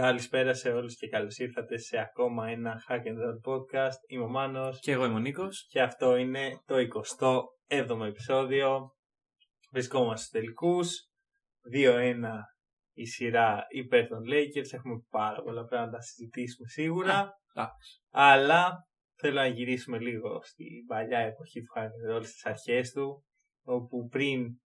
Καλησπέρα σε όλους και καλώς ήρθατε σε ακόμα ένα Hack and Roll podcast. Είμαι ο Μάνος Και εγώ είμαι ο Νίκος. και αυτό είναι το 27ο επεισόδιο. Βρισκόμαστε στους τελικούς. 2-1 η σειρά υπέρ των Lakers. Έχουμε πάρα πολλά πράγματα να συζητήσουμε σίγουρα. α. Αλλά θέλω να γυρίσουμε λίγο στην παλιά εποχή του Hack and Roll, στις αρχές του. Όπου πριν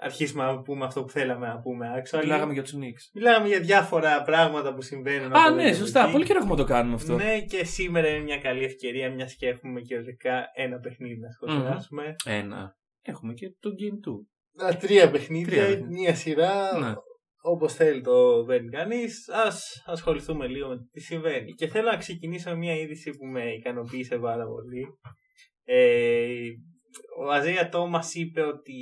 αρχίσουμε να πούμε αυτό που θέλαμε να πούμε actually. Μιλάγαμε για τους Knicks. Μιλάγαμε για διάφορα πράγματα που συμβαίνουν. Α, από ναι, εδώ σωστά. εκεί. Πολύ καιρό έχουμε να το κάνουμε αυτό. Ναι, και σήμερα είναι μια καλή ευκαιρία, μιας και έχουμε και ορικά ένα παιχνίδι να σχολιάσουμε. Ένα. Έχουμε και το Game 2. Α, τρία παιχνίδια, Τρία παιχνίδια. μια σειρά. Ναι. Όπως θέλει το παίρνει κανείς. Α ασχοληθούμε λίγο με το τι συμβαίνει. Και θέλω να ξεκινήσω με μια είδηση που με ικανοποίησε πάρα πολύ. Ε, ο Αζέια Τόμα είπε ότι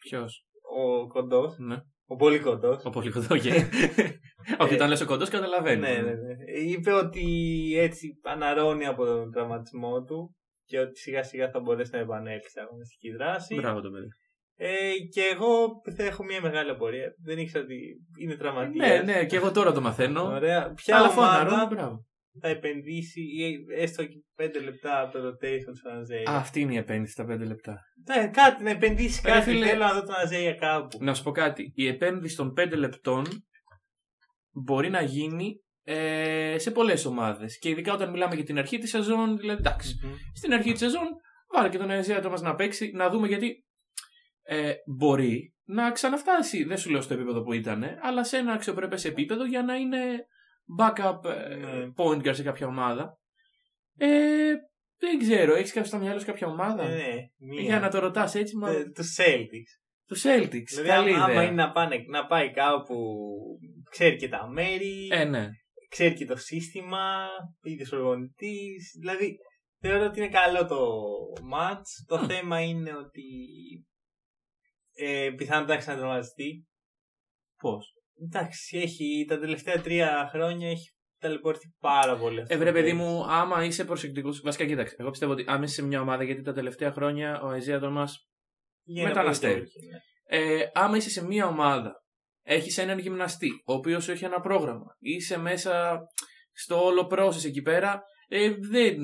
Ποιος; Ο κοντός, Ναι. ο πολύ κοντός, Ο πολύ κοντός. και- Όχι, όταν λες ο κοντός, καταλαβαίνω. Ναι, ναι, ναι. Είπε ότι έτσι αναρώνει από τον τραυματισμό του και ότι σιγά σιγά θα μπορέσει να επανέλθει σε αγωνιστική δράση. Μπράβο το παιδί. Ε, και εγώ θα έχω μια μεγάλη απορία. Δεν ήξερα ότι είναι Ναι, τραυματίας. ναι, και εγώ τώρα το μαθαίνω. Ωραία. Ποια Αλλά ομάδα φωναρώ, μπράβο. Θα επενδύσει ή έστω και 5 λεπτά από το rotation στον Αζέια. Α, Αυτή είναι η επένδυση στα 5 λεπτά. Ναι, κάτι, να επενδύσει Ρε κάτι. φίλε. Θέλω να δω τον Αζέια κάπου. Να σου πω κάτι. Η επένδυση των 5 λεπτών μπορεί να γίνει ε, σε πολλές ομάδες. Και ειδικά όταν μιλάμε για την αρχή της σεζόν, δηλαδή εντάξει. Μμμ. στην αρχή της σεζόν, βάλε και τον Εζέα μας να παίξει, να δούμε γιατί ε, μπορεί να ξαναφτάσει. Δεν σου λέω στο επίπεδο που ήταν, αλλά σε ένα αξιοπρεπέ επίπεδο για να είναι backup ε, Ναι. point guard σε κάποια ομάδα. Ε, δεν ξέρω, έχεις κάποιο στο μυαλό σου κάποια ομάδα; Ε, ναι, μία. Για να το ρωτάς έτσι, μα. Ε, Του Celtics. Του Celtics. Δηλαδή, καλή άμα, άμα ιδέα. είναι να, πάνε, να πάει κάπου, ξέρει και τα μέρη, Ε, ναι. ξέρει και το σύστημα, ίδιος προπονητής. Δηλαδή, θεωρώ ότι είναι καλό το match. Το Μμ. θέμα είναι ότι ε, πιθανότατα να ξανατραυματιστεί. Πώς; Εντάξει, έχει, τα τελευταία τρία χρόνια έχει ταλαιπωρηθεί πάρα πολύ. αυτό Ε, το βρε, παιδί παίκτη. μου, άμα είσαι προσεκτικό. Βασικά, κοίταξε. Εγώ πιστεύω ότι άμα είσαι σε μια ομάδα, γιατί τα τελευταία χρόνια ο Εζέα Τόμα Γίνεται μεταναστεύει. πολύ το- ναι. ε, άμα είσαι σε μία ομάδα, έχεις έναν γυμναστή, ο οποίος έχει ένα πρόγραμμα, είσαι μέσα στο όλο process εκεί πέρα, ε, δεν,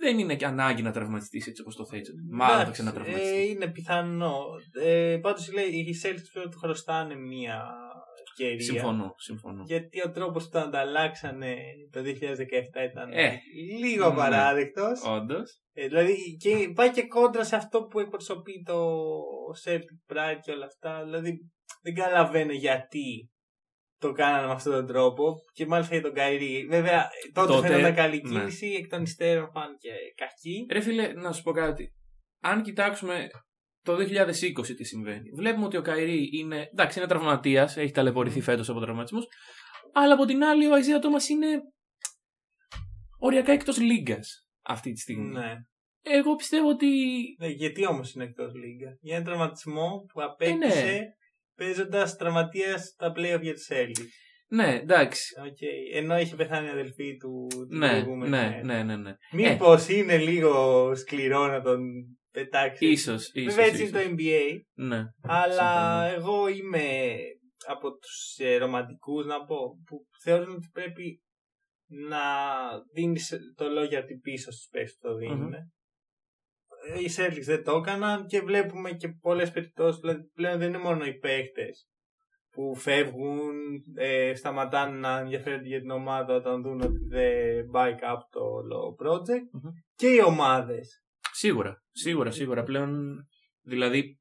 δεν είναι και ανάγκη να τραυματιστείς έτσι όπως το θέτει. Μάλλον θα Εντάξει, ξανατραυματιστείς. Ε, είναι πιθανό. Ε, Πάντως λέει οι Celtics πρέπει να του χρωστάνε μία ευκαιρία. συμφωνώ, συμφωνώ. Γιατί ο τρόπος που τα ανταλλάξανε το 2017 ήταν Ε, λίγο ναι. απαράδεκτος. Όντως. Ε, δηλαδή και πάει και κόντρα σε αυτό που εκπροσωπεί το Celtic Pride και όλα αυτά. Δηλαδή δεν καταλαβαίνω γιατί το κάνανε με αυτόν τον τρόπο. Και μάλιστα για τον Καϊρή. Βέβαια τότε, Τότε, φαίνονταν καλή ναι. κίνηση, εκ των υστέρων φάνηκε κακή. Ρε φίλε, να σου πω κάτι. Αν κοιτάξουμε το 2020 τι συμβαίνει, βλέπουμε ότι ο Καϊρή είναι, εντάξει, είναι τραυματίας, έχει ταλαιπωρηθεί φέτος από τραυματισμούς. Αλλά από την άλλη, ο Αϊζία Τόμα είναι οριακά εκτός λίγκας αυτή τη στιγμή. Ναι. Εγώ πιστεύω ότι ναι. Γιατί όμως είναι εκτός λίγα. Για ένα τραυματισμό που απέκτησε ναι. παίζοντας τραυματία στα playoff για τους Celtics. Ναι, εντάξει. Okay. Ενώ είχε πεθάνει η αδελφή του την Ναι, προηγούμενη ναι, μέρα. ναι, ναι, ναι. Μήπως είναι λίγο σκληρό να τον πετάξει. Ίσως, ίσως, Βέβαια έτσι είναι ίσως. το NBA. Ναι. Αλλά συμφωνώ. εγώ είμαι από τους ε, ρομαντικούς να πω που θεωρούν ότι πρέπει να δίνεις το λόγιο πίσω στους παίκτες που το δινουν Ε, Οι Celtics δεν το έκαναν και βλέπουμε και πολλές περιπτώσεις, δηλαδή πλέον δεν είναι μόνο οι παίκτες που φεύγουν, ε, σταματάνε να ενδιαφέρονται για την ομάδα όταν δουν ότι δεν πάει κάπου το όλο project Μμμ. και οι ομάδες. Σίγουρα, σίγουρα, σίγουρα. Πλέον, δηλαδή,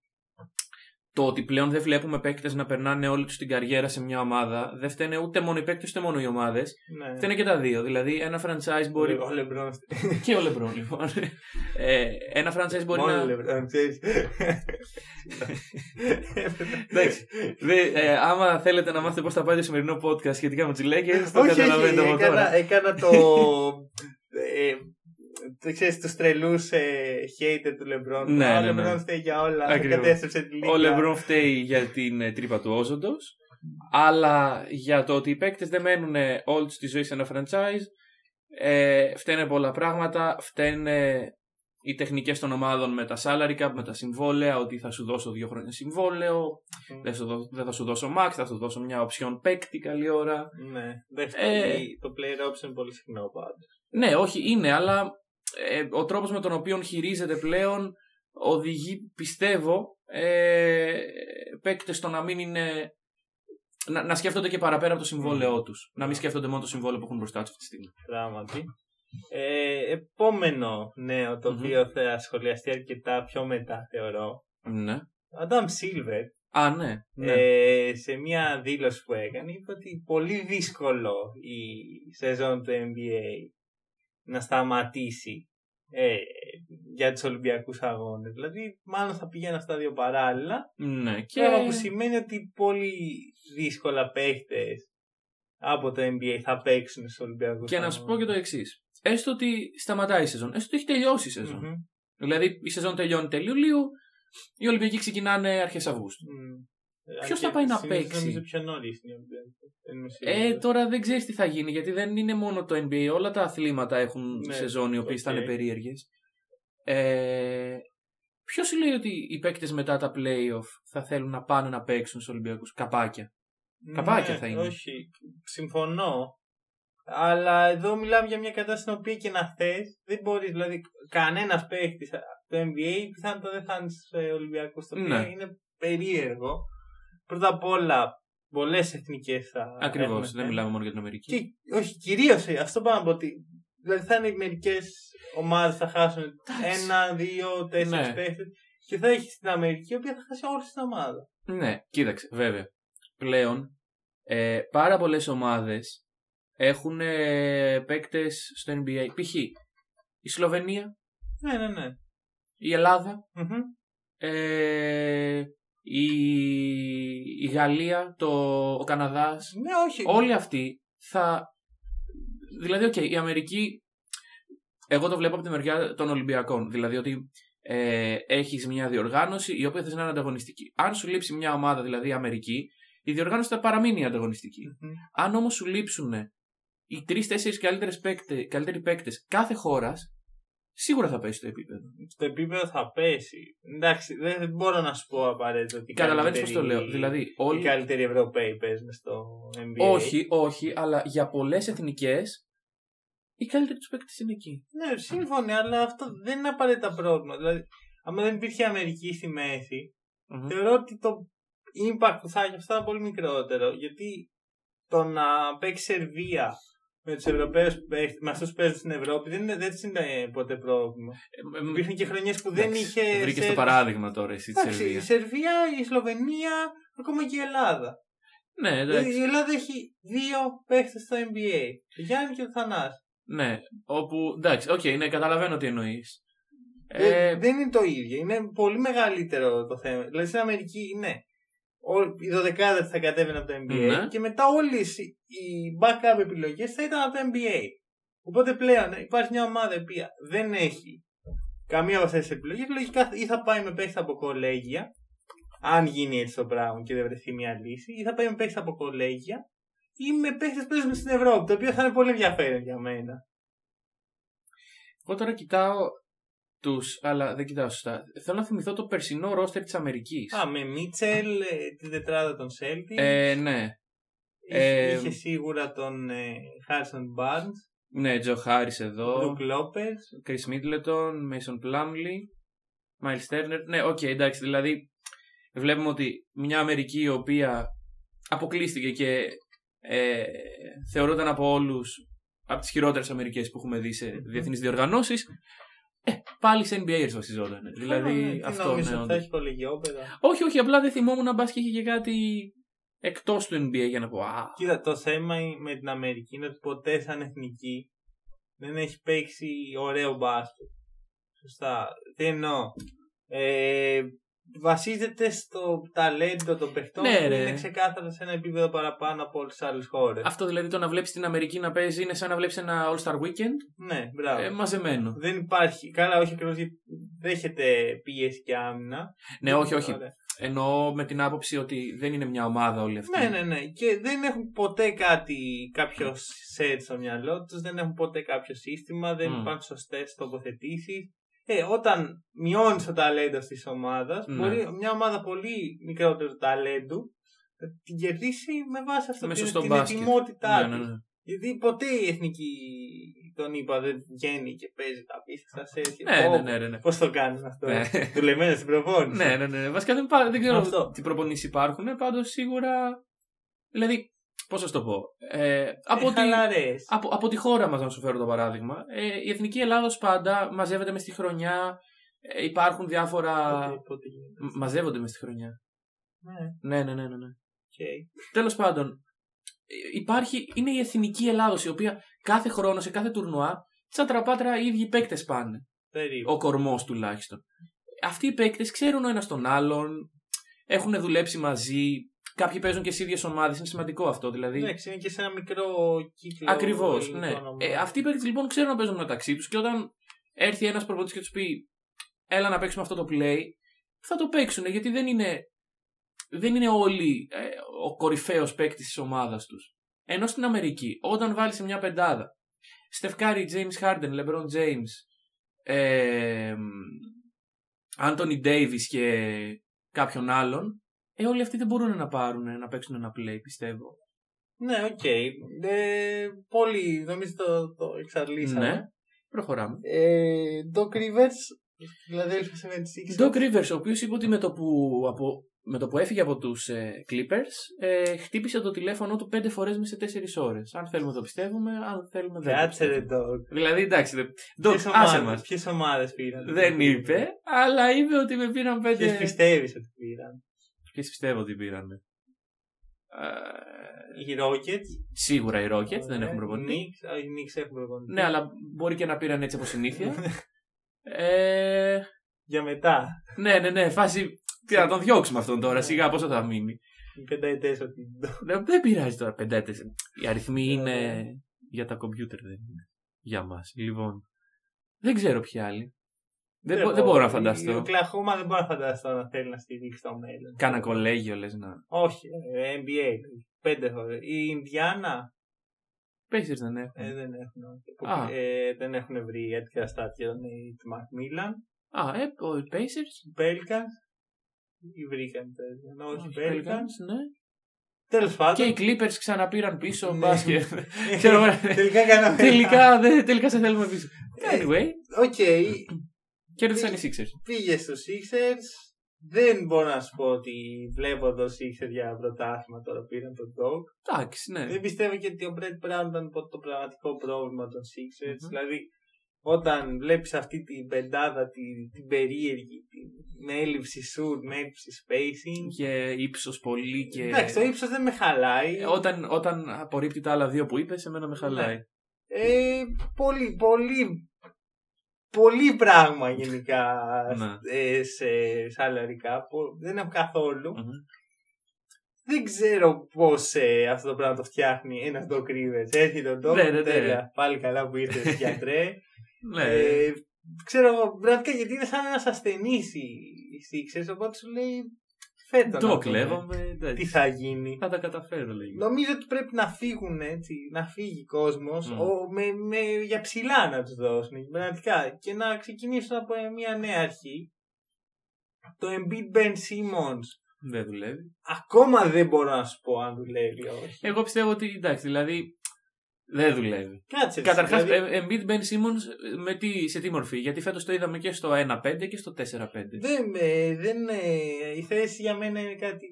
το ότι πλέον δεν βλέπουμε παίκτες να περνάνε όλη τους την καριέρα σε μια ομάδα, δεν φταίνε ούτε μόνο οι παίκτες ούτε μόνο οι ομάδες. Ναι. Φταίνε και τα δύο. Δηλαδή, ένα franchise μπορεί. Ο Λεμπρόν. και ο Λεμπρόν, λοιπόν. Ε, ένα franchise μπορεί Μόνο να. Λεμπρόν, ξέρεις. Εντάξει. Δε- ε, άμα θέλετε να μάθετε πώς θα πάει το σημερινό podcast σχετικά με του Lakers, το Όχι, όχι, καταλαβαίνετε από έκανα, τώρα. έκανα το... ε, το ξέρεις, τους τρελούς ε, hater του Λεμπρόν. Ναι, Ο ναι, ναι. Λεμπρόν φταίει για όλα. Ακριβώς. Κατέστρεψε τη λίγα. Ο Λεμπρόν φταίει για την ε, τρύπα του όζοντος. Αλλά για το ότι οι παίκτες δεν μένουν όλη του τη ζωή σε ένα franchise, ε, φταίνε πολλά πράγματα. Φταίνε οι τεχνικές των ομάδων με τα salary cap, με τα συμβόλαια, ότι θα σου δώσω δύο χρόνια συμβόλαιο, δεν, σου δω- δεν θα σου δώσω max, θα σου δώσω μια οψιόν παίκτη καλή ώρα. Ναι. Δεν Ε. Το player option είναι πολύ συχνό πάντω. Ναι, όχι, είναι, αλλά ε, ο τρόπος με τον οποίο χειρίζεται πλέον οδηγεί, πιστεύω, ε, παίκτες στο να μην είναι... Να, να σκέφτονται και παραπέρα από το συμβόλαιό τους. Να μην σκέφτονται μόνο το συμβόλαιο που έχουν μπροστά τους αυτή τη στιγμή. Πράγματι. Ε, επόμενο νέο το Μμμ. οποίο θα σχολιαστεί αρκετά πιο μετά θεωρώ. Ναι. Ο Adam Silver Α, ναι. ναι. ε, σε μια δήλωση που έκανε είπε ότι πολύ δύσκολο η σεζόν του NBA να σταματήσει ε, για τους Ολυμπιακούς Αγώνες. Δηλαδή μάλλον θα πηγαίνουν αυτά δύο παράλληλα. ναι. Και... Πράγμα που σημαίνει ότι πολύ δύσκολα παίχτες από το NBA θα παίξουν στους Ολυμπιακούς Και να σου πω και το εξής. Έστω ότι σταματάει η σεζόν, έστω ότι έχει τελειώσει η σεζόν. Μμμ. Δηλαδή η σεζόν τελειώνει τέλη Ιουλίου, οι Ολυμπιακοί ξεκινάνε αρχές Αυγούστου. Μμ. Ποιος θα Και πάει να συνήθως παίξει; Νομίζω πιο νωρίς είναι οι Ολυμπιακοί. Δεν είμαι Ε, σίγουρος. τώρα δεν ξέρεις τι θα γίνει, γιατί δεν είναι μόνο το NBA. Όλα τα αθλήματα έχουν Ναι, σεζόν οι οποίες θα οκ. είναι περίεργες. Ε, Ποιος σου λέει ότι οι παίκτες μετά τα playoff θα θέλουν να πάνε να παίξουν στους Ολυμπιακούς; Καπάκια. καπάκια Ναι, θα είναι. Όχι, συμφωνώ. Αλλά εδώ μιλάμε για μια κατάσταση στην οποία και να θες, δεν μπορείς. Δηλαδή, κανένας παίκτης το NBA πιθανότατα δεν θα είναι στους Ολυμπιακούς. Το οποίο Ναι. είναι περίεργο. Πρώτα απ' όλα, πολλές εθνικές θα. Ακριβώς. έχουμε Δεν θέμα. μιλάμε μόνο για την Αμερική. Και, όχι, κυρίως αυτό πάνω από ότι. Δηλαδή θα είναι μερικές ομάδες θα χάσουν Εντάξει. ένα, δύο, τέσσερις Ναι. παίχτε. Και θα έχει στην Αμερική η οποία θα χάσει όλη την ομάδα. Ναι, κοίταξε, βέβαια. Πλέον, ε, πάρα πολλές ομάδες έχουν ε, παίκτες στο NBA. Π.χ. η Σλοβενία, Ναι, ναι, ναι. η Ελλάδα, Μμμ. ε, η, η Γαλλία, το, ο Καναδάς. Ναι, όχι. Όλοι αυτοί θα... Δηλαδή, οκ, η Αμερική... Εγώ το βλέπω από τη μεριά των Ολυμπιακών. Δηλαδή ότι ε, έχεις μια διοργάνωση η οποία θες να είναι ανταγωνιστική. Αν σου λείψει μια ομάδα, δηλαδή η Αμερική, η διοργάνωση θα παραμείνει ανταγωνιστική. Μμμ. Αν όμως σου λείψουν οι τρει-τέσσερι καλύτεροι παίκτες κάθε χώρας, σίγουρα θα πέσει το επίπεδο. Το επίπεδο θα πέσει. Εντάξει, δεν δεν μπορώ να σου πω απαραίτητα ότι. οι Καταλαβαίνεις πώς το καλύτεροι- λέω. Δηλαδή, Οι όλοι. καλύτεροι Ευρωπαίοι παίζουν στο NBA. Όχι, όχι, αλλά για πολλές εθνικές, οι καλύτεροι τους παίκτες είναι εκεί. Ναι, σύμφωνοι, αλλά αυτό δεν είναι απαραίτητα πρόβλημα. Δηλαδή, άμα δεν υπήρχε Αμερική στη μέση, Μμμ. θεωρώ ότι το impact που θα έχει αυτό θα είναι πολύ μικρότερο. Γιατί το να παίξει Σερβία με τους Ευρωπαίους με αυτούς που παίζουν στην Ευρώπη δεν, είναι, δεν της είναι ποτέ πρόβλημα. Ε, ε, Υπήρχαν και χρονιές που δεν εντάξει, είχε. Βρήκες το Σέρβους. παράδειγμα τώρα εσύ τη Εντάξει, η Σερβία. Σερβία, η Σλοβενία, ακόμα και η Ελλάδα. Ναι, Δηλαδή, εντάξει. η Ελλάδα έχει δύο παίχτες στο NBA. Το Γιάννη και το Θανάση. Ναι, όπου. Εντάξει, οκ, ναι, καταλαβαίνω τι εννοείς. Ε, Δεν, δεν είναι το ίδιο. Είναι πολύ μεγαλύτερο το θέμα. Δηλαδή στην Αμερική είναι ό- οι 12 θα κατέβαιναν από το NBA Ναι. και μετά όλες οι backup επιλογές θα ήταν από το NBA. Οπότε πλέον υπάρχει μια ομάδα η οποία δεν έχει καμία από αυτές τις επιλογές. Λογικά ή θα πάει με παίχτη από κολέγια, αν γίνει έτσι το πράγμα και δεν βρεθεί μια λύση, ή θα πάει με παίχτη από κολέγια ή με παίχτες που παίζουν στην Ευρώπη, το οποίο θα είναι πολύ ενδιαφέρον για μένα. Εγώ τώρα κοιτάω τους, αλλά δεν κοιτάω σωστά. Θέλω να θυμηθώ το περσινό ρόστερ της Αμερικής. Α, με Μίτσελ, ε, την τετράδα των Celtics. Ε, ναι. Είχε, Ε, είχε σίγουρα τον ε, Harrison Barnes, Ναι, Τζο Χάρη εδώ. Brook Lopez. Khris Middleton, Mason Plumlee, Myles Turner. Ναι, οκ, εντάξει, δηλαδή βλέπουμε ότι μια Αμερική η οποία αποκλείστηκε και ε, θεωρούνταν από όλους από τις χειρότερες Αμερικές που έχουμε δει σε διεθνείς διοργανώσεις ε, πάλι σε NBA βασιζόταν. Δηλαδή ναι, τι αυτό νόμιζες ναι, ότι θα όντως. έχει κολεγιόπεδα. Όχι, όχι, απλά δεν θυμόμουν να μπας και είχε και κάτι εκτός του NBA για να πω α, Κοίτα, το θέμα με την Αμερική είναι ότι ποτέ σαν εθνική δεν έχει παίξει ωραίο μπάσκετ. Σωστά. Τι εννοώ; Ε, βασίζεται στο ταλέντο των παιχτών Ναι, που ρε. είναι ξεκάθαρα σε ένα επίπεδο παραπάνω από όλες τις άλλες χώρες. αυτό δηλαδή το να βλέπεις την Αμερική να παίζει είναι σαν να βλέπεις ένα All-Star Weekend Ναι, μπράβο. ε, μαζεμένο. Δεν υπάρχει. Καλά, όχι ακριβώς γιατί δέχεται πίεση και άμυνα. Ναι, όχι, όχι. Ωραία. Εννοώ με την άποψη ότι δεν είναι μια ομάδα όλη αυτή. Ναι, ναι, ναι. Και δεν έχουν ποτέ κάτι, κάποιο σετ στο μυαλό τους, δεν έχουν ποτέ κάποιο σύστημα, δεν Μμ. υπάρχουν σωστές τοποθετήσεις. Ε, όταν μειώνεις το ταλέντο της ομάδας, Ναι. μπορεί μια ομάδα πολύ μικρότερου ταλέντου να την κερδίσει με βάση αυτό Μέσα την, στο την μπάσκετ. ετοιμότητά Ναι, ναι, της. ναι. Γιατί ποτέ η εθνική, τον είπα, δεν βγαίνει και παίζει τα απίστευτα σετ. Ναι, ναι, ναι, ναι, ναι. Πώς το κάνεις αυτό, Ναι. δουλεμένο στην προπόνηση. Ναι, ναι, ναι. Βασικά δεν, πά- δεν ξέρω Αυτό. τι προπονήσεις υπάρχουν. Πάντως σίγουρα. Δηλαδή, πώς θα σου το πω; Ε, από, Ε, τη, χαλαρές. από, από τη χώρα μας, να σου φέρω το παράδειγμα. Ε, η εθνική Ελλάδος πάντα μαζεύεται μες στη χρονιά. Ε, υπάρχουν διάφορα. Πότε- πότε γίνεται. Μ- Μαζεύονται μες στη χρονιά. Ναι, Ναι, ναι, ναι, ναι. ναι. οκ. Τέλος πάντων, ε, υπάρχει, είναι η εθνική Ελλάδος η οποία κάθε χρόνο σε κάθε τουρνουά σαν τραπάτρα οι ίδιοι παίκτες πάνε. Περίπου. Ο κορμός τουλάχιστον. Αυτοί οι παίκτες ξέρουν ο ένας τον άλλον, έχουν δουλέψει μαζί, κάποιοι παίζουν και σε ίδιες ομάδες. Είναι σημαντικό αυτό. Δηλαδή, Εντάξει, είναι και σε ένα μικρό κύκλο. Ακριβώς, ελληνικών ναι. ομάδων. Ε, αυτοί οι παίκτες λοιπόν ξέρουν να παίζουν μεταξύ τους και όταν έρθει ένας προπονητής και τους πει, Έλα να παίξουμε αυτό το play, θα το παίξουν γιατί δεν είναι, δεν είναι όλοι ε, ο κορυφαίος παίκτης της ομάδας τους. Ενώ στην Αμερική, όταν βάλεις σε μια πεντάδα Steph Curry, James Harden, LeBron James, ε, Anthony Davis και κάποιον άλλον, ε, όλοι αυτοί δεν μπορούν να πάρουν να παίξουν ένα play, πιστεύω. Ναι, οκ. Ε, πολύ, νομίζω το, το εξαντλήσαμε. Ναι, προχωράμε. Ε, Doc Rivers, Philadelphia 76ers. Doc Rivers, ο οποίος είπε ότι με το που, από, με το που έφυγε από τους ε, Clippers, ε, χτύπησε το τηλέφωνο του πέντε φορές μέσα σε τέσσερις ώρες. Αν θέλουμε το πιστεύουμε, αν θέλουμε δεν. το Κάτσε ρε πιστεύουμε. Doc. Δηλαδή, εντάξει, δε- Doc, Ποιες άσε ομάδες- μας. Ποιες ομάδες πήραν. Δεν είπε, αλλά είπε ότι με πήραν πέντε. Ποιες πιστεύεις ότι πήραν; Ποιες πιστεύω ότι πήραν. Ε, Οι Rockets. σίγουρα οι Rockets δεν Ωραία. έχουν προπονητή. Οι Knicks, α, οι Knicks έχουν προπονητή. Ναι, αλλά μπορεί και να πήραν έτσι από συνήθεια. ε, Για μετά. ναι, ναι, ναι, φάση. Τι να τον διώξουμε αυτόν τώρα, σιγά πόσο θα μείνει. Οι πενταετές ότι. Δεν, δεν πειράζει τώρα, πεντέτες. Οι αριθμοί Ναι, είναι ναι. για τα κομπιούτερ, δεν είναι. Για μας. Λοιπόν. Δεν ξέρω ποιοι άλλοι. Δεν, μπο- δεν ξέρω, μπορώ να Η φανταστώ. Οκλαχώμα δεν μπορώ να φανταστώ να θέλει να στηρίξει το μέλλον. Κάνα κολέγιο λες να. Όχι, ε, NBA. Πέντε φορές. Η Ινδιάνα Pacers δεν έχουν. ε, δεν έχουν. Α. Ε, δεν έχουν βρει έτοια στάτια τον Νέιτ Μακμίλαν. Α, ε, ο οι Pacers. Οι Pelicans. Ή βρήκαν τέτοια. Όχι, οι Pelicans. Pelicans, ναι. Τέλος Και πάντων. οι Clippers ξαναπήραν πίσω Ναι. μπάσκετ. Ξέρω, ε, Τελικά κάναμε. τελικά, δεν, τελικά σε θέλουμε πίσω. Ε, Anyway, Οκ, κέρδισαν οι Sixers. πήγε στους Sixers. Δεν μπορώ να σου πω ότι βλέπω το Sixers για πρωτάθλημα τώρα πήραν τον Dog. Εντάξει, ναι. Δεν πιστεύω και ότι ο Brett Brown ήταν το πραγματικό πρόβλημα των Sixers. Μμμ. Δηλαδή, όταν βλέπεις αυτή την πεντάδα, την, την περίεργη, την, με έλλειψη shoot, με έλλειψη spacing. Και ύψος πολύ και. Εντάξει, το ύψος δεν με χαλάει. Ε, Όταν, όταν απορρίπτει τα άλλα δύο που είπες, εμένα με χαλάει. Ε, πολύ, πολύ, πολύ πράγμα γενικά Ναι. ε, σε σαλαρικά που δεν έχω καθόλου. Μμμ. Δεν ξέρω πώς ε, αυτό το πράγμα το φτιάχνει ένας Doc Rivers. Έρχεται ο Doc, Ναι, ναι, ναι. τέλεια, πάλι καλά που ήρθες γιατρέ. Ναι. ε, ξέρω εγώ, πραγματικά γιατί είναι σαν ένα ασθενή οι Sixers, οπότε σου λέει φέτο. Το κλέβαμε. Τι εντάξει. θα γίνει. Θα τα καταφέρω, λέγει. Νομίζω ότι πρέπει να φύγουν έτσι, να φύγει κόσμος Μμ. με, με, για ψηλά να τους δώσουν. Πραγματικά. Και να ξεκινήσουν από μια νέα αρχή. Το Embiid Ben Simmons Δεν δουλεύει. ακόμα δεν μπορώ να σου πω αν δουλεύει ή όχι. Εγώ πιστεύω ότι εντάξει, δηλαδή δεν δουλεύει. Κάτσε. Καταρχάς, δηλαδή, Embiid Ben Simmons με τι, σε τι μορφή; Γιατί φέτος το είδαμε και στο 1-5 και στο 4-5. δεν, ε, δεν, ε, η θέση για μένα είναι κάτι.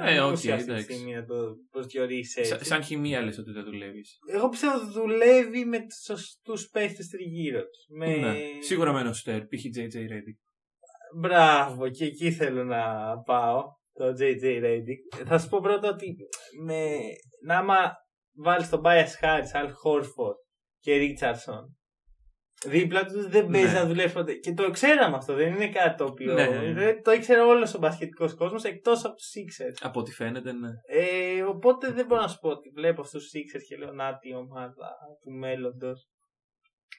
Ε, οκ, ανούσια αυτή τη εντάξει. στιγμή να το προσδιορίσει. Σα- έτσι. σαν χημεία λες ότι δεν δουλεύει. Εγώ πιστεύω ότι δουλεύει με τους σωστούς παίχτες τριγύρω τους. Με... Ναι. Σίγουρα με ένα στέρ, π.χ. JJ Reddick. Μπράβο, και εκεί θέλω να πάω. Το JJ Reddick. Θα σου πω πρώτα ότι με... να άμα βάλει τον Bias Harris, Al Horford και Richardson δίπλα τους δεν παίζει Ναι. να δουλεύει ποτέ. Και το ξέραμε αυτό, δεν είναι κάτι το οποίο. Ναι. δεν- Το ήξερε όλος ο μπασκετικός κόσμος εκτός από τους Sixers. Από ό,τι φαίνεται, ναι. Ε, οπότε δεν μπορώ να σου πω ότι βλέπω αυτούς τους Sixers και λέω να τη ομάδα του μέλλοντος.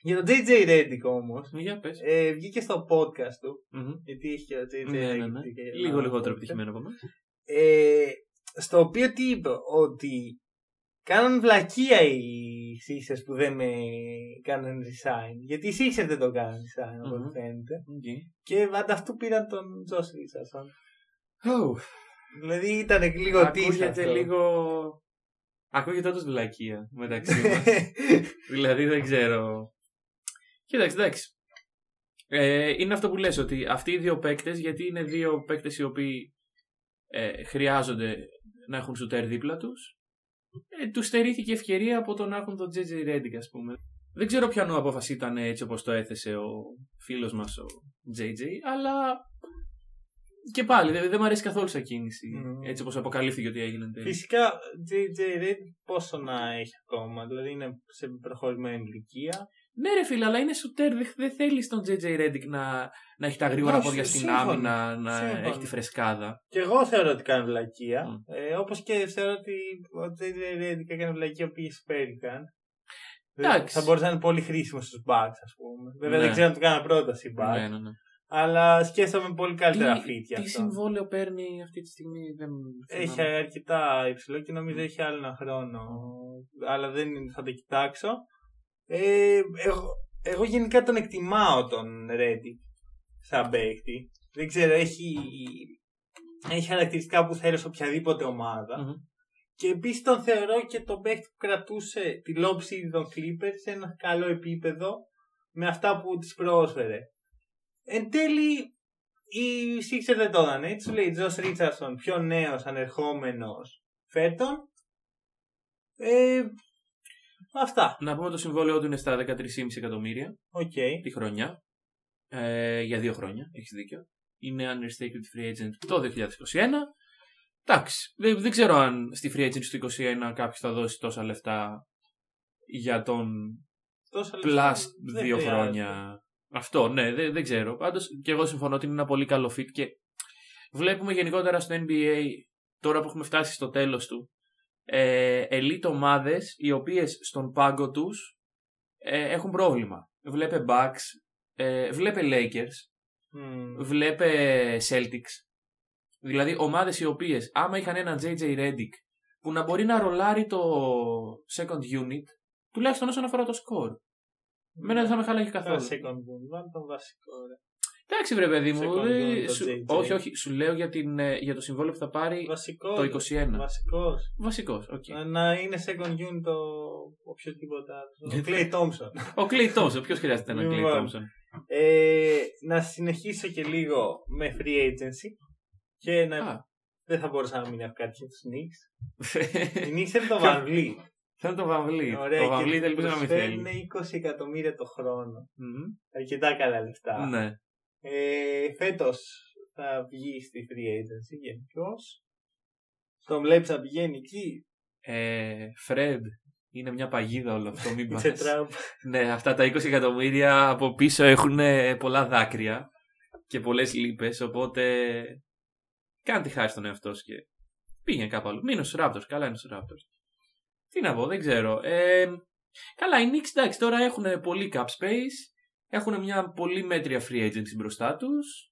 Για τον JJ Reddick όμως, Για πες. ε, βγήκε στο podcast του Μμμ. γιατί έχει και ο JJ Ναι, ναι, Reddick ναι. και Λίγο ένα λιγότερο podcast. επιτυχημένο από εμάς. Ε, στο οποίο τι είπε, ότι κάναν βλακεία οι Sixers που δεν με κάνουν resign. Γιατί οι Sixers δεν το κάνουν resign, από ό,τι Μμμ. φαίνεται. Okay. Και ανταυτού πήραν τον Josh Richardson. Oh, Δηλαδή ήταν λίγο τι ακούγεται λίγο... Ακούγεται όντως βλακεία μεταξύ μας. δηλαδή δεν ξέρω. Κοίταξε, εντάξει. Ε, είναι αυτό που λες ότι αυτοί οι δύο παίκτες, γιατί είναι δύο παίκτες οι οποίοι ε, χρειάζονται να έχουν σουτέρ δίπλα τους, ε, τους στερήθηκε η ευκαιρία από το να έχουν τον JJ Redick ας πούμε. Δεν ξέρω ποιανού απόφαση ήταν έτσι όπως το έθεσε ο φίλος μας ο JJ, αλλά και πάλι δεν, δεν μου αρέσει καθόλου σαν κίνηση. Μμμ. Έτσι όπως αποκαλύφθηκε ότι έγινε. εν τέλει. Φυσικά, JJ Red πόσο να έχει ακόμα. Δηλαδή είναι σε προχωρημένη ηλικία. Ναι, ρε φίλε, αλλά είναι σουτέρ. Δεν, δεν θέλεις τον JJ Redick να, να έχει τα γρήγορα Όχι, πόδια στην σύμφωνο. άμυνα, να Σύμφωνο. έχει τη φρεσκάδα. Και εγώ θεωρώ ότι κάνει βλακεία. Μμ. Ε, Όπως και θεωρώ ότι ο JJ Red έκανε βλακεία που πήγε στου Pelican. Εντάξει. Θα μπορούσε να είναι πολύ χρήσιμο στους Bucks, ας πούμε. Βέβαια Ναι. δεν ξέρω αν του κάνα πρόταση οι Bucks. Ναι, ναι, ναι. Αλλά σκέφτομαι πολύ καλύτερα Τι, φίτια. τι αυτό. συμβόλαιο παίρνει αυτή τη στιγμή, δεν Έχει θυμάμαι. αρκετά υψηλό και νομίζω έχει άλλο ένα χρόνο. Αλλά δεν είναι- θα το κοιτάξω. Ε, εγώ, εγώ γενικά τον εκτιμάω τον Ρέντι σαν παίχτη. Δεν ξέρω, έχει, έχει χαρακτηριστικά που θέλω σε οποιαδήποτε ομάδα. Μμμ. Και επίσης τον θεωρώ και τον παίχτη που κρατούσε τη λόψη των Clippers σε ένα καλό επίπεδο με αυτά που τη πρόσφερε. Εν τέλει, οι Sixers δεν το έδανε. Έτσι σου λέει Τζος Ρίτσαρσον, πιο νέος ανερχόμενος φέτον. Ε, αυτά. Να πούμε το συμβόλαιό του είναι στα 13,5 εκατομμύρια Οκ. τη χρονιά. Ε, για δύο χρόνια, έχεις δίκιο. Είναι unrestricted free agent το 2021. Εντάξει, δεν, δεν ξέρω αν στη free agent του 2021 κάποιος θα δώσει τόσα λεφτά για τον Τόσα plus λεφτά δεν δύο χρειάζεται. χρόνια. Αυτό, ναι, δεν, δεν ξέρω. Πάντως και εγώ συμφωνώ ότι είναι ένα πολύ καλό fit και βλέπουμε γενικότερα στο NBA τώρα που έχουμε φτάσει στο τέλος του ε, elite ομάδες οι οποίες στον πάγκο τους ε, έχουν πρόβλημα. Βλέπε Bucks, ε, βλέπε Lakers, Μμμ. βλέπε Celtics. Δηλαδή ομάδες οι οποίες άμα είχαν έναν JJ Redick που να μπορεί να ρολάρει το second unit τουλάχιστον όσον αφορά το score. Εμένα δεν θα με χάλαγε Τώρα καθόλου. second boom, βάλε τον βασικό. ρε. Εντάξει, βρε παιδί μου. Second δεν- unit το σου- JJ. όχι, όχι. Σου λέω για, την, ε, για το συμβόλαιο που θα πάρει Βασικός. το 21. Βασικός. Βασικός. οκ. Να είναι second unit το οποιοδήποτε άλλο. Ο Γιατί- Clay Thompson. Ο Clay Thompson. Ποιος χρειάζεται ένα Clay Λοιπόν. Thompson. Ε, να συνεχίσω και λίγο με free agency. Και να... Α. Δεν θα μπορούσα να μην έχω κάτι για τους Knicks. Οι Knicks είναι το Van Vliet. Θα είναι το Βαμβλί. Ωραία, Το και Βαμβλί ελπίζω να μην προσφέρουν θέλει. 20 εκατομμύρια το χρόνο. Μμμ. Αρκετά καλά λεφτά. Ναι. Ε, φέτος θα βγει στη free agency. Γενικώ. Τον βλέπει να πηγαίνει εκεί. Ε, Fred, είναι μια παγίδα όλο αυτό. Μην πας. Σε τραμπ. Ναι, αυτά τα 20 εκατομμύρια από πίσω έχουν ε, πολλά δάκρυα και πολλές λύπες. Οπότε κάνει τη χάρη στον εαυτό σου και πήγαινε κάπου αλλού. Μείνω στους Raptors. Καλά είναι στους Raptors. Τι να πω, δεν ξέρω. Ε, καλά, οι Knicks εντάξει, τώρα έχουν πολύ cap space. Έχουν μια πολύ μέτρια free agency μπροστά τους.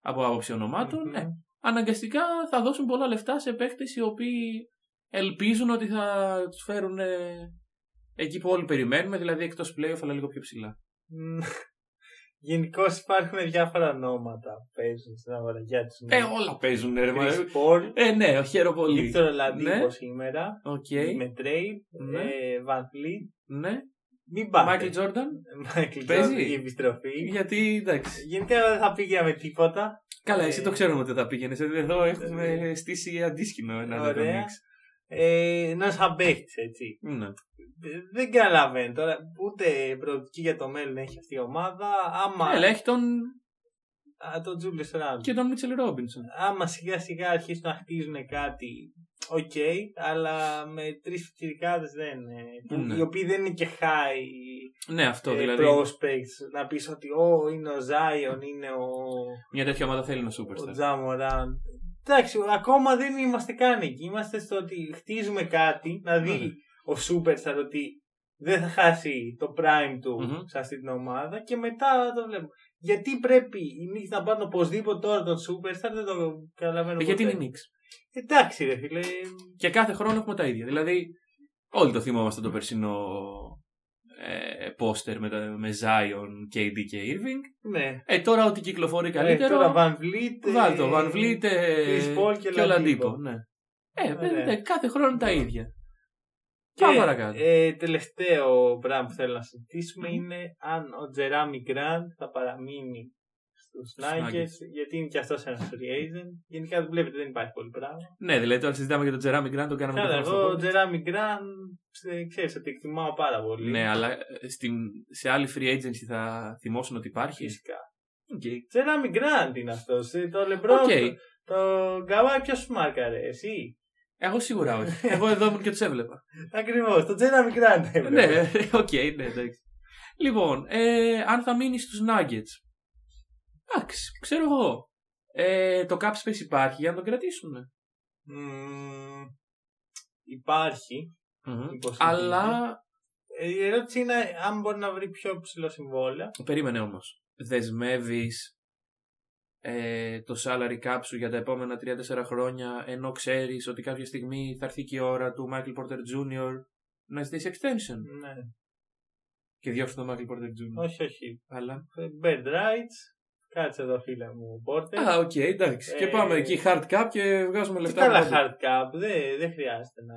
Από άποψη ονομάτων. Μμμ. Ναι, αναγκαστικά θα δώσουν πολλά λεφτά σε παίχτες οι οποίοι ελπίζουν ότι θα τους φέρουν ε, εκεί που όλοι περιμένουμε, δηλαδή εκτός playoff αλλά λίγο πιο ψηλά. Γενικώς υπάρχουν διάφορα ονόματα που παίζουν στην αγορά για τους Ε, όλα παίζουν, ρε μα. Chris Paul, Ε, ναι, χαίρω πολύ. Victor Oladipo Ναι. σήμερα. Οκ. Με trade. Ναι. ε, VanVleet. Ναι. Μην πάτε. Μάικλ Τζόρνταν. Μάικλ Παίζει. Jordan, η επιστροφή. Γιατί εντάξει. Γενικά δεν θα πήγαινα με τίποτα. Καλά, Ε, εσύ το ξέρουμε ότι θα πήγαινες. Εδώ έχουμε στήσει αντίσκηνο ένα Ωραία. το Knicks. Ε, να σαν παίχτης, έτσι. Ναι. Ε, Δεν καταλαβαίνω τώρα. Ούτε προοπτική για το μέλλον έχει αυτή η ομάδα. Άμα. Έλα, έχει τον. Α, τον Τζούλιο Ράντ. και τον Μίτσελ Ρόμπινσον. Άμα σιγά σιγά αρχίσουν να χτίζουν κάτι. Οκ, αλλά με τρεις φοιτηρικάδε δεν είναι. που- Ναι. Οι οποίοι δεν είναι και high Ναι, αυτό ε, δηλαδή. prospects. Να πεις ότι ο, είναι ο Ζάιον, είναι ο, Μια τέτοια ομάδα θέλει ένα ο superstar. Τζάμοραν. Εντάξει, ακόμα δεν είμαστε καν εκεί. Είμαστε στο ότι χτίζουμε κάτι, να δει Ναι. ο Superstar ότι δεν θα χάσει το prime του Μμμ. σε αυτή την ομάδα και μετά το βλέπουμε. Γιατί πρέπει οι Knicks να πάρουν οπωσδήποτε τώρα τον Superstar, δεν το καταλαβαίνω. Ε, Γιατί ποτέ. είναι η Knicks; Εντάξει, ρε φίλε. Και κάθε χρόνο έχουμε τα ίδια. Δηλαδή, Όλοι το θυμόμαστε το περσινό ε, πόστερ με, τα- με Zion, KD και Irving. Ναι. Ε, τώρα ό,τι κυκλοφορεί καλύτερο. Ε, τώρα Van Vliet. Βάλ το, Van Vliet ε, Chris Paul και και ο Oladipo. Ladipo, Ναι. Ε, Ωραία. ναι, κάθε χρόνο τα ίδια. Και, Πάμε παρακάτω. ε, τελευταίο πράγμα που θέλω να συζητήσουμε Μμμ. είναι αν ο Τζεράμι Γκραντ θα παραμείνει στους Στους Nuggets, Nuggets. γιατί είναι και αυτός ένας free agent. Γενικά βλέπετε δεν υπάρχει πολύ πράγμα. Ναι, δηλαδή τώρα συζητάμε για τον Jerami Grant, τον κάναμε Καλά, και εγώ ο αυτό. Jerami Grant ξέρεις ότι εκτιμάω πάρα πολύ. Ναι, αλλά ε, στην, σε άλλη free agency θα θυμώσουν ότι υπάρχει. Φυσικά. Οκ. Jerami Grant είναι αυτός. Ε, Το Λεμπρόν, Οκ. το, το Γκαβάι ποιος σου μάρκαρε, εσύ; Εγώ σίγουρα όχι. Εγώ εδώ ήμουν και τους έβλεπα. Ακριβώς, το Jerami Grant ναι, οκ, ναι, εντάξει. Λοιπόν, ε, αν θα μείνεις στους Nuggets. Εντάξει, ξέρω εγώ. Ε, το cap space υπάρχει για να τον κρατήσουν. Μμμ, υπάρχει. υποσχετική. Αλλά Ε, Η ερώτηση είναι αν μπορεί να βρει πιο ψηλό συμβόλαιο. περίμενε όμως. Δεσμεύεις ε, το salary cap σου για τα επόμενα 3-4 χρόνια ενώ ξέρεις ότι κάποια στιγμή θα έρθει και η ώρα του Michael Porter Jr. να ζητήσει extension; Ναι. Και διώξεις τον Michael Porter Jr. Όχι, όχι. Αλλά... Ε, Bird rights. Κάτσε εδώ, φίλε μου, Πόρτερ. Α, οκ, εντάξει. Και Ε, πάμε εκεί hard cap και βγάζουμε Τι λεφτά. καλά από εδώ. hard cap, δεν, δεν χρειάζεται να.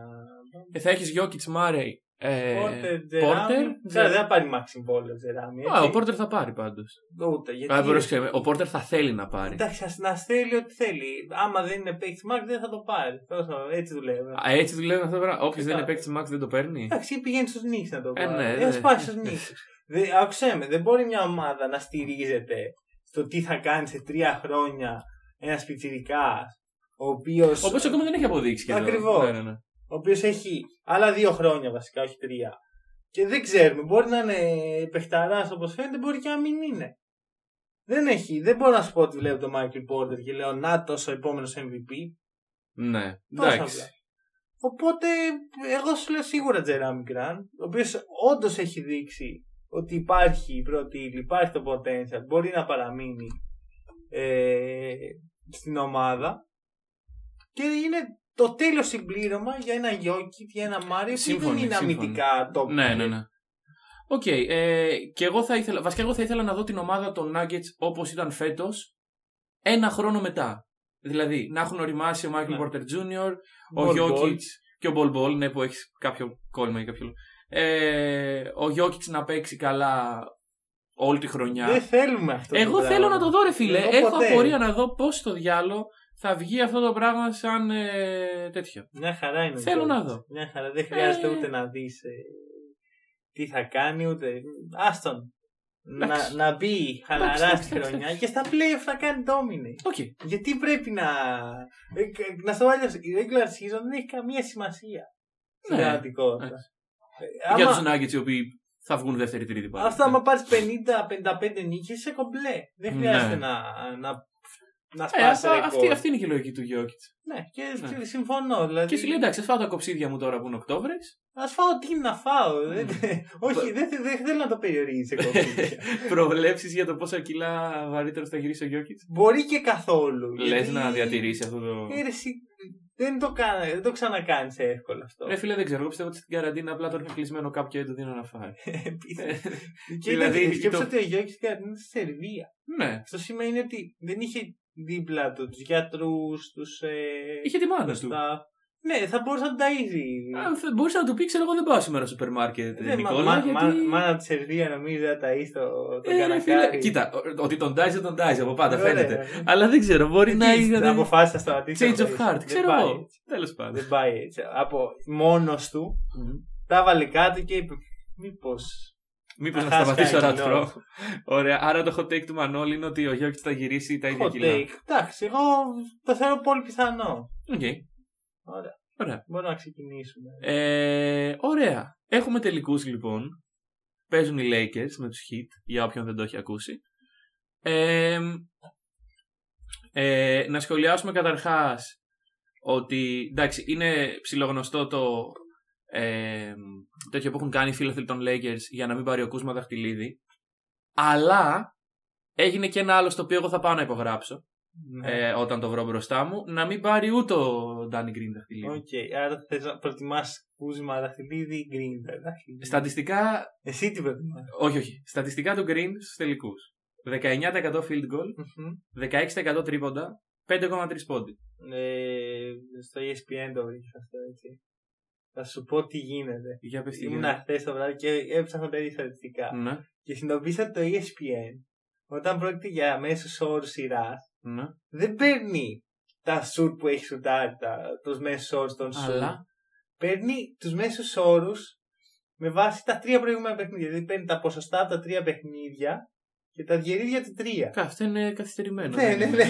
Ε, θα έχεις Jokic Murray. Ε, Πόρτερ, Porter, Τζεράμι. Τζε- Ξέρω, δεν θα πάρει max συμβόλαιο Τζεράμι. Α, ο Πόρτερ θα πάρει πάντως. Ούτε, γιατί... Ο Πόρτερ θα θέλει να πάρει. Εντάξει, ας να θέλει ό,τι θέλει. Άμα δεν είναι παίκτης max, δεν θα το πάρει. Τόσο, έτσι δουλεύει. Α, έτσι δουλεύει αυτό το πράγμα. Όποιος δεν Καλά. είναι παίκτης Max δεν το παίρνει. Εντάξει, πηγαίνει στους Νίξ να το Ε, πάρει. ναι, Ε, ναι. ας πάει στους Νίξ. Άκουσε με, δεν μπορεί μια ομάδα να στηρίζεται στο τι θα κάνει σε τρία χρόνια ένας πιτσιρικάς, ο οποίο. Ο οποίος ακόμα δεν έχει αποδείξει και εδώ. Ακριβώς. Ναι, ναι, ναι. ο οποίος έχει άλλα δύο χρόνια βασικά, όχι τρία. Και δεν ξέρουμε, μπορεί να είναι παιχταράς όπως φαίνεται, μπορεί και να μην είναι. Δεν έχει, δεν μπορώ να σου πω ότι βλέπω τον Michael Porter και λέω να τόσο επόμενος MVP. Ναι, Τόσο εντάξει. απλά. Οπότε, εγώ σου λέω σίγουρα Jerami Grant, ο οποίος όντως έχει δείξει ότι υπάρχει η πρώτη ύλη, υπάρχει το potential, μπορεί να παραμείνει ε, στην ομάδα και είναι το τέλειο συμπλήρωμα για ένα Γιώκη, για ένα Μάριο που δεν Σύμφωνοι, είναι σύμφωνοι. αμυντικά top. Ναι, ναι, ναι. Οκ. ε, και εγώ θα ήθελα, βασικά εγώ θα ήθελα να δω την ομάδα των Nuggets όπως ήταν φέτος ένα χρόνο μετά. Δηλαδή, να έχουν οριμάσει ο Michael Ναι. Porter Jr., ο Ball Jokic ball. και ο Bol Bol, ναι, που έχεις κάποιο κόλλημα ή κάποιο λόγο. Ε, ο Jokic να παίξει καλά όλη τη χρονιά. Δεν θέλουμε αυτό. το Εγώ πράγμα. θέλω να το δω, ρε φίλε. Εγώ Έχω ποτέ. απορία να δω πώς στο διάλογο θα βγει αυτό το πράγμα σαν ε, τέτοιο. Μια χαρά είναι. ο Θέλω Jokic. να δω. Μια χαρά. Δεν χρειάζεται Ε. ούτε να δεις τι θα κάνει, ούτε. Άστον. Να, Εντάξει. να μπει χαλαρά Εντάξει, στη εντάξει, χρονιά και στα playoff θα κάνει dominate. ΟΚ. Γιατί πρέπει να. ε, κα- Να στο βάλω. Η regular season δεν έχει καμία σημασία. Στην Ναι. πραγματικότητα. Εντάξει. Ε, Για άμα- τους Nuggets οι οποίοι θα βγουν δεύτερη-τρίτη πάλι. Αυτό άμα πάρεις 50-55 νίκες είσαι κομπλέ. Δεν Ναι. χρειάζεται να, να, να Ε, σπάσει αυτό- ρεκόρ. αυτή, αυτή είναι και η λογική του Jokic. Ναι, και Ναι. συμφωνώ. Δηλαδή, Και σου λέει εντάξει, θα φάω τα κοψίδια μου τώρα που είναι Οκτώβρης. Α φάω τι να φάω. Δεν- Ναι. όχι, δεν, δεν θέλω να το περιορίζει εγώ. Προβλέψεις για το πόσα κιλά βαρύτερος θα γυρίσει ο Jokic. Μπορεί και καθόλου. Λες γιατί- να διατηρήσει αυτό το. Ε, ρε, εσύ, δεν το, κάνα, δεν το ξανακάνει εύκολα αυτό. Ρε φίλε, δεν ξέρω. Εγώ πιστεύω ότι στην καραντίνα απλά τον είχα κλεισμένο κάποιο και δεν του δίνω να φάει. και δηλαδή, δηλαδή, σκέψτε το- ότι ο Γιώργης στην είναι στη Σερβία. ναι. Αυτό σημαίνει ότι δεν είχε δίπλα του τους γιατρούς, τους. Ε, Είχε τη μάνα του. τα- Ναι, θα μπορούσε να τον ταΐζει. Αν θε- Μπορούσε να του πει, ξέρω εγώ δεν πάω σήμερα στο σούπερ μάρκετ. Δεν, Νικόλα, μα, μα, γιατί... μα- Μάνα τη Σερβία νομίζω να ταΐσει το, τον Ε, ρε φίλε, κανακάρι. Κοίτα, ο- ότι τον τάζει δεν τον τάζει από πάντα Ωραία. φαίνεται. Αλλά δεν ξέρω, μπορεί να Τι, είναι. να αποφάσει να σταματήσει. Change να of ταΐσει. heart, Δεν ξέρω πάει εγώ. έτσι. Τέλος πάντων. Δεν πάει έτσι. Από μόνος του τα βάλε κάτω και είπε Μήπως. Μήπως Να να χάσει σταματήσω κανένα ρατσπρό. κοινό. Ωραία. Άρα το hot take του Μανώλη είναι ότι ο Γιώργης θα γυρίσει τα ίδια Hot κιλά. take. Εντάξει, εγώ το θεωρώ πολύ πιθανό. ΟΚ. Ωραία. Ωραία. Μπορούμε να ξεκινήσουμε. Ε, ωραία. Έχουμε τελικούς λοιπόν. Παίζουν οι Lakers με τους Heat, για όποιον δεν το έχει ακούσει. Ε, ε, να σχολιάσουμε καταρχάς ότι εντάξει είναι ψιλογνωστό το ε, τέτοιο που έχουν κάνει οι φίλοι των Lakers για να μην πάρει ο Κούσμα δαχτυλίδι αλλά έγινε και ένα άλλο στο οποίο εγώ θα πάω να υπογράψω Ναι. ε, όταν το βρω μπροστά μου, να μην πάρει ούτε ο Ντάνι Γκριν δαχτυλίδι. ΟΚ, άρα θες να προτιμάς κούσμα δαχτυλίδι ή γκριν δαχτυλίδι. Στατιστικά, Εσύ τι προτιμάς; όχι, όχι. Στατιστικά του Γκριν στους τελικούς. 19% field goal, Μμμ. 16% τρίποντα, 5,3 πόντι. Ε, στο ESPN το βρήκες αυτό έτσι. Θα σου πω τι γίνεται. Για πες τι Ήμουν γίνεται. χθες το βράδυ και έψαχνα τα ίδια στατιστικά. Ναι, Και συνειδητοποίησα ότι το E ESPN, όταν πρόκειται για μέσους όρους σειράς, ναι. δεν παίρνει τα σουτ που έχει σουτάρει, τα, τους μέσους όρους των σουτ. Αλλά, Παίρνει τους μέσους όρους με βάση τα τρία προηγούμενα παιχνίδια. Δηλαδή παίρνει τα ποσοστά από τα τρία παιχνίδια και τα διαιρεί διά του τρία. κα, αυτό είναι καθυστερημένο. Ναι, δεν ναι, είναι-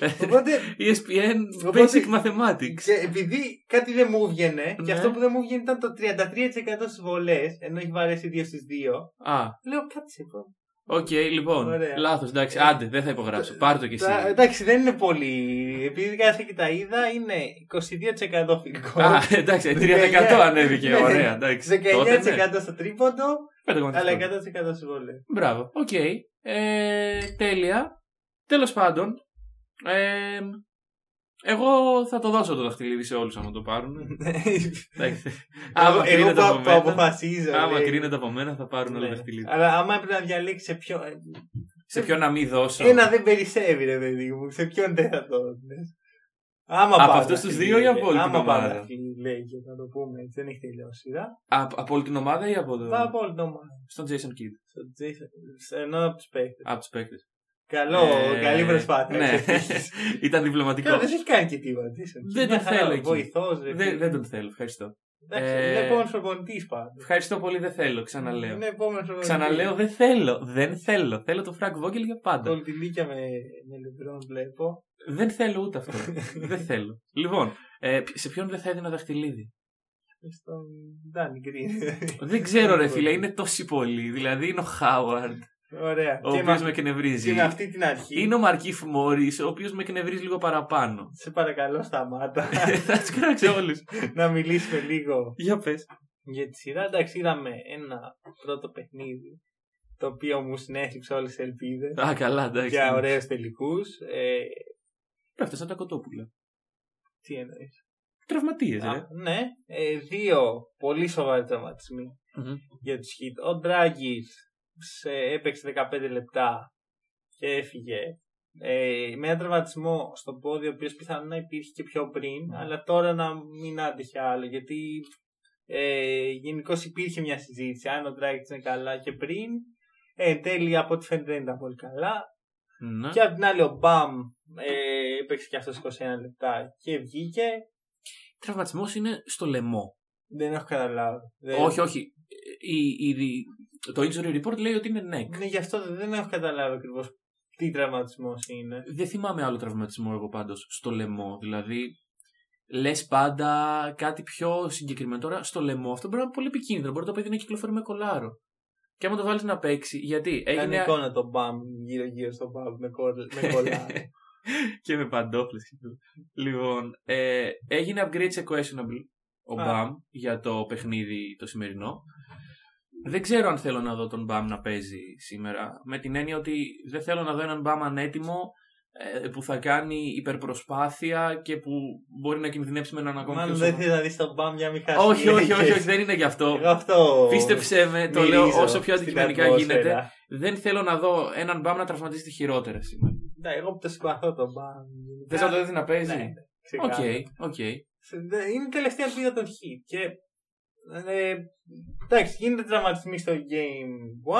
ναι. Οπότε, ESPN Οπότε- Basic Mathematics. και επειδή κάτι δεν μου έβγαινε, και Ναι. αυτό που δεν μου έβγαινε ήταν το 33% στις βολές, ενώ έχει βαρέσει 2 στις 2, Α, λέω κάτσε εδώ. ΟΚ, λοιπόν. Ωραία. Λάθος, εντάξει. Άντε, δεν θα υπογράψω. Πάρ το κι εσύ. Τα- εντάξει, δεν είναι πολύ. Επειδή κάτσε και τα είδα, είναι 22% φιλικό. Α, εντάξει, 3% ανέβηκε. Ναι. Ωραία, εντάξει. 19% Τότε, ναι. στο τρίποντο, 5,3. αλλά 100% στις βολές. Μπράβο, ΟΚ. Ε, τέλεια. Τέλος πάντων, ε, εγώ θα το δώσω το δαχτυλίδι σε όλους άμα το πάρουν. Εντάξει. Άμα Εγώ κρίνεται από που, που μένα, αποφασίζω. άμα λέει. κρίνεται από μένα θα πάρουν όλο Ναι. το δαχτυλίδι. Αλλά άμα έπρεπε να διαλέξει σε ποιο. Σε ποιον να μην δώσω. Ένα δεν περισσεύει, ρε παιδί μου. Σε ποιον δεν θα το έδινες. Άμα Από πάρει αυτούς τους δαχτυλίδι, δύο ή από όλη την άμα ομάδα; πάρει δαχτυλίδι, λέει και να το πούμε έτσι, δεν έχει τελειώσει η σειρά. Α- από όλη την ομάδα ή από το... Θα από όλη την ομάδα. Στον Jason Kidd. Στο Jason- σε- Ενώ από τους παίχτε. Από τους παίκτες. Καλό, Ε, καλή προσπάθεια. Ναι, ξέρεις. ήταν διπλωματικό. Καλά, δεν έχεις κάνει και τίποτα. Jason. Δεν Μια τον χαρά, θέλω εκεί. βοηθός, ρε Δεν, φίλε. δεν τον θέλω, ευχαριστώ. Εντάξει, Ε, Είναι επόμενος προπονητής πάντως. Ευχαριστώ πολύ, δεν θέλω, ξαναλέω. Είναι επόμενος προπονητής. Ξαναλέω, δεν θέλω. Δεν θέλω. Θέλω τον Φρανκ Βόγγελ για πάντα. Κολλητιλίκια με, με λεμπρόν βλέπω. Δεν θέλω ούτε αυτό. δεν θέλω. Λοιπόν, ε, σε ποιον δεν θα έδινα δαχτυλίδι; Στον Ντάνι Γκριν. δεν ξέρω, ρε φίλε, είναι τόσοι πολλοί. Δηλαδή είναι ο Χάουαρντ, Ωραία. ο Και οποίος με, με εκνευρίζει. και με αυτή την αρχή. Είναι ο Μαρκίφ Μόρις, ο οποίος με εκνευρίζει λίγο παραπάνω. Σε παρακαλώ σταμάτα. θα του κράξω όλους. να μιλήσουμε λίγο Για πες. για τη σειρά. Εντάξει, είδαμε ένα πρώτο παιχνίδι το οποίο μου συνέστηξε όλες τις ελπίδες Α, καλά, εντάξει. για ωραίους τελικούς. Ε, Έφτασαν τα κοτόπουλα. τι εννοείς. Τραυματίες, ρε. Ναι, ε, δύο πολύ σοβαροί τραυματισμοί Μμμ. για τους Χιτ. Ο Ντράγκη έπαιξε 15 λεπτά και έφυγε. Ε, με ένα τραυματισμό στο πόδι, ο οποίος πιθανόν να υπήρχε και πιο πριν, αλλά τώρα να μην άντεχε άλλο. Γιατί ε, γενικώ υπήρχε μια συζήτηση αν ο Ντράγκη είναι καλά και πριν. Ε, εν τέλει, από ό,τι φαίνεται, δεν ήταν πολύ καλά. Ναι. Και απ' την άλλη, ο Μπαμ ε, έπαιξε και αυτός 21 λεπτά και βγήκε. Τραυματισμός είναι στο λαιμό. Δεν έχω καταλάβει. Δεν- Όχι, όχι. Η, η, το injury report λέει ότι είναι neck. Ναι, γι' αυτό δεν έχω καταλάβει ακριβώς τι τραυματισμός είναι. Δεν θυμάμαι άλλο τραυματισμό εγώ πάντως στο λαιμό. Δηλαδή, λες πάντα κάτι πιο συγκεκριμένο. Τώρα στο λαιμό αυτό μπορεί να είναι πολύ επικίνδυνο. Μπορεί το παιδί να κυκλοφορεί με κολάρο. Και άμα το βάλεις να παίξει, γιατί Κάνει έγινε. εικόνα το μπαμ γύρω-γύρω στο μπαμ με, κολ, με κολλάρο. και με παντόφλες. Λοιπόν, ε, έγινε upgrade σε questionable ο Α. Μπαμ για το παιχνίδι το σημερινό. Δεν ξέρω αν θέλω να δω τον Μπαμ να παίζει σήμερα. Με την έννοια ότι δεν θέλω να δω έναν Μπαμ ανέτοιμο ε, που θα κάνει υπερπροσπάθεια και που μπορεί να κινδυνεύσει με έναν ακόμα Μάλλον πιο δεν σοβαρό- θέλει να δεις τον Μπαμ για μη χάσει. όχι, όχι, όχι, όχι, δεν είναι γι' αυτό. Εγώ αυτό. Πίστεψε με, το μυρίζω λέω όσο πιο στην αντικειμενικά ατμόσφαιρα. γίνεται. Δεν θέλω να δω έναν Μπαμ να τραυματίζεται χειρότερα σήμερα. Ναι, εγώ που το συμπαθώ τον Μπαμ. Θες να το δεις να παίζει; Ναι, ΟΚ, ξεκάθαρα. ΟΚ. Είναι η τελευταία ελπίδα των Heat. Και. Ε, εντάξει, γίνεται τραυματισμοί στο Game 1.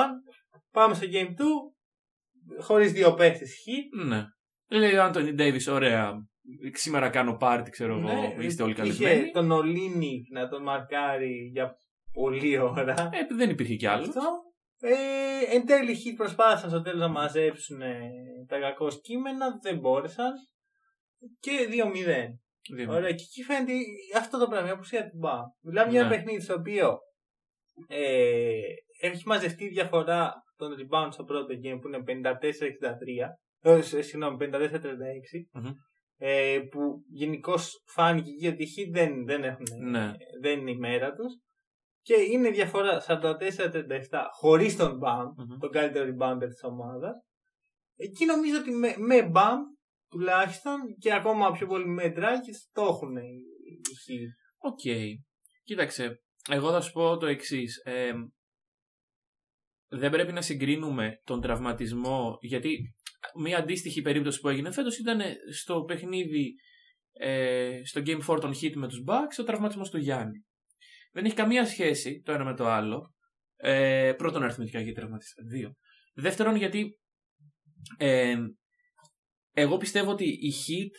Πάμε στο Game 2. Χωρίς δύο παίχτε Heat. Ναι. Λέει ο Άντωνι Ντέιβις, ωραία. Σήμερα κάνω πάρτι, ξέρω εγώ. Ναι, είστε όλοι είχε καλεσμένοι. τον Ολίνι να τον μαρκάρει για πολλή ώρα. Ε, δεν υπήρχε κι άλλος. Αυτό. Ε, εν τέλει, οι Heat προσπάθησαν στο τέλος να μαζέψουν ε, τα κακό κείμενα, δεν μπόρεσαν. Και 2-0. Ωραία, και εκεί φαίνεται αυτό το πράγμα, η απουσία του Μπαμ. Μιλάμε για ένα Ναι. παιχνίδι στο οποίο ε, έχει μαζευτεί η διαφορά των rebound στο πρώτο game που είναι 54-63. Ε, σ- συγγνώμη, 54-36. Μμμ. Ε, που γενικώς φάνηκε εκεί ότι οι Heat δεν, δεν, έχουν, Ναι. δεν είναι η μέρα τους. Και είναι η διαφορά 44-37 χωρίς τον Μπαμ, Μμμ. τον καλύτερο rebounder της ομάδας. Εκεί νομίζω ότι με, με Μπαμ τουλάχιστον και ακόμα πιο πολύ με Dragic το έχουν οι Heat. ΟΚ. Κοίταξε, εγώ θα σου πω το εξής. δεν πρέπει να συγκρίνουμε τον τραυματισμό, γιατί μια αντίστοιχη περίπτωση που έγινε φέτος ήταν στο παιχνίδι, ε, στο Game 4 των Heat με τους Bucks, ο τραυματισμός του Γιάννη. Δεν έχει καμία σχέση το ένα με το άλλο. Ε, πρώτον αριθμητικά γιατί τραυματίστηκαν. Δύο. Δεύτερον γιατί ε, εγώ πιστεύω ότι οι Heat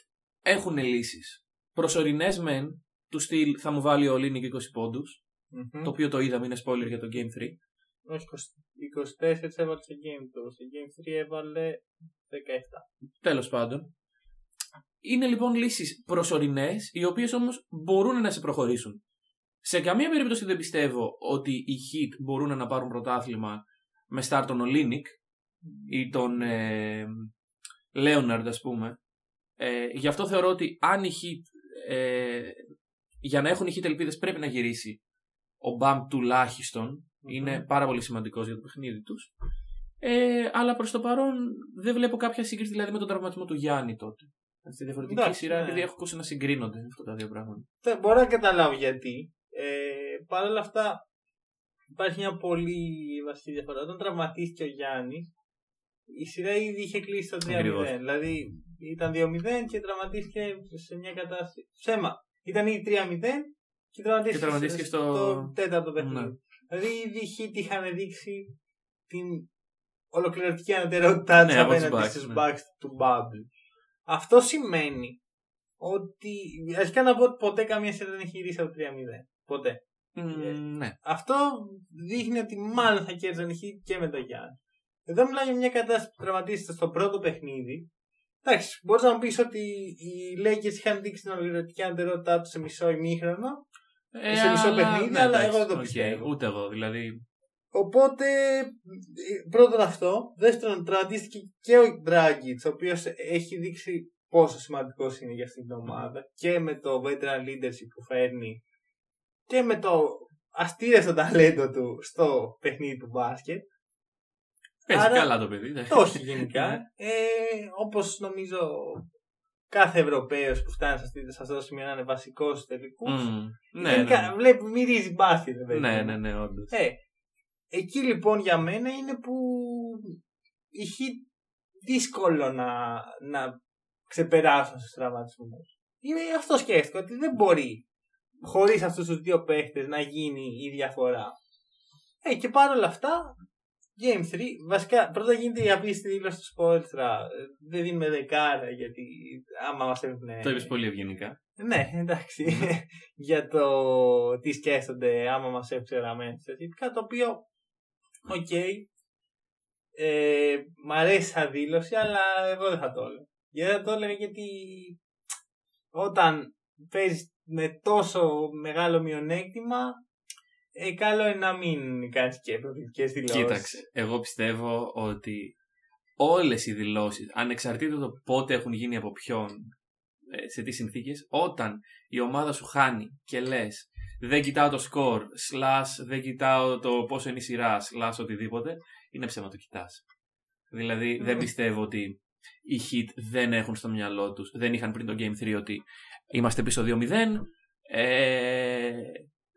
έχουν λύσεις. Προσωρινές μεν, του στυλ θα μου βάλει ο Λίνικ 20 ποντου το οποίο το είδαμε είναι spoiler για το Game 3. Όχι, 24 έβαλε στο Game 2, στο Game 3 έβαλε 17. Τέλος πάντων. Είναι λοιπόν λύσεις προσωρινές, οι οποίες όμως μπορούν να σε προχωρήσουν. Σε καμία περίπτωση δεν πιστεύω ότι οι Heat μπορούν να πάρουν πρωτάθλημα με start τον Ολίνικ ή τον ε, Λέοναρντ ας πούμε. Ε, γι' αυτό θεωρώ ότι αν οι Heat, ε, για να έχουν οι Heat ελπίδες πρέπει να γυρίσει ο Μπαμ τουλάχιστον. Είναι πάρα πολύ σημαντικός για το παιχνίδι τους. Ε, αλλά προς το παρόν δεν βλέπω κάποια σύγκριση δηλαδή με τον τραυματισμό του Γιάννη τότε. Στη διαφορετική Εντάξει, σειρά, ναι. επειδή έχω ακούσει να συγκρίνονται αυτά τα δύο πράγματα. Μπορώ να καταλάβω γιατί. Ε, Παρ' όλα αυτά, υπάρχει μια πολύ βασική διαφορά. Όταν τραυματίστηκε ο Γιάννης, η σειρά ήδη είχε κλείσει το 3-0. Δηλαδή ήταν 2-0 και τραυματίστηκε σε μια κατάσταση. Ψέμα. Ήταν ήδη 3-0 και τραυματίστηκε, και τραυματίστηκε στο... στο τέταρτο παιχνίδι. Ναι. Δηλαδή ήδη οι είχαν δείξει την ολοκληρωτική ανωτερότητά ναι, απέναντι στους ναι. backs του Bubble. Αυτό σημαίνει ότι. Αρχικά να πω ότι ποτέ καμία σειρά δεν έχει γυρίσει από 3-0. Ποτέ. Mm, ναι. Αυτό δείχνει ότι μάλλον θα κέρδιζαν οι και με τον Γιάννη. Εδώ μιλάμε για μια κατάσταση που τραυματίζεται στο πρώτο παιχνίδι. Εντάξει, μπορείς να μου πεις ότι οι Lakers είχαν δείξει την ολοκληρωτική αντερότητά τους σε μισό ημίχρονο. Ε, σε μισό αλλά... παιχνίδι, ναι, αλλά εγώ δεν το πιστεύω. Okay, ούτε εγώ, δηλαδή. Οπότε, πρώτον αυτό. Δεύτερον, τραυματίστηκε και ο Dragic, ο οποίος έχει δείξει πόσο σημαντικός είναι για αυτήν την ομάδα και με το veteran leadership που φέρνει και με το αστήρευτο ταλέντο του στο παιχνίδι του μπάσκετ. Παίζει Άρα, καλά το παιδί. Ναι. Όχι γενικά. Ναι. ε, Όπως νομίζω κάθε Ευρωπαίος που φτάνει σε αυτό το σημείο να είναι βασικός στου τελικούς. Mm, ναι, ναι, ναι. Βλέπει, μυρίζει μπάσκετ. Ναι, ναι, ναι, όντως. Ε, εκεί λοιπόν για μένα είναι που είχε δύσκολο να, να ξεπεράσουν στους τραυματισμούς. Αυτό σκέφτηκα ότι δεν μπορεί χωρίς αυτούς τους δύο παίχτες να γίνει η διαφορά. Ε, και παρόλα αυτά, Game 3, βασικά πρώτα γίνεται η απίστευτη δήλωση του Σπόλτρα. Δεν δίνουμε δεκάρα γιατί άμα μας έβλεπε. Το είπες πολύ ευγενικά. Ναι, εντάξει. για το τι σκέφτονται άμα μας έπαιξε ραμμένο. Κάτι το οποίο, ΟΚ. Okay, ε, μ' αρέσει σαν δήλωση, αλλά εγώ δεν θα το έλεγα. Γιατί δεν το έλεγα γιατί όταν παίζεις με τόσο μεγάλο μειονέκτημα, ε, καλό είναι να μην κάνει και προκλητικέ δηλώσεις. Κοίταξε, εγώ πιστεύω ότι όλες οι δηλώσεις, ανεξαρτήτως το πότε έχουν γίνει από ποιον, ε, σε τι συνθήκες, όταν η ομάδα σου χάνει και λες, δεν κοιτάω το σκορ, slash δεν κοιτάω το πόσο είναι η σειρά, slash οτιδήποτε, είναι ψέμα το κοιτάς. Δηλαδή δεν πιστεύω ότι οι hit δεν έχουν στο μυαλό τους, δεν είχαν πριν το Game 3 ότι είμαστε πίσω 2-0. Ε,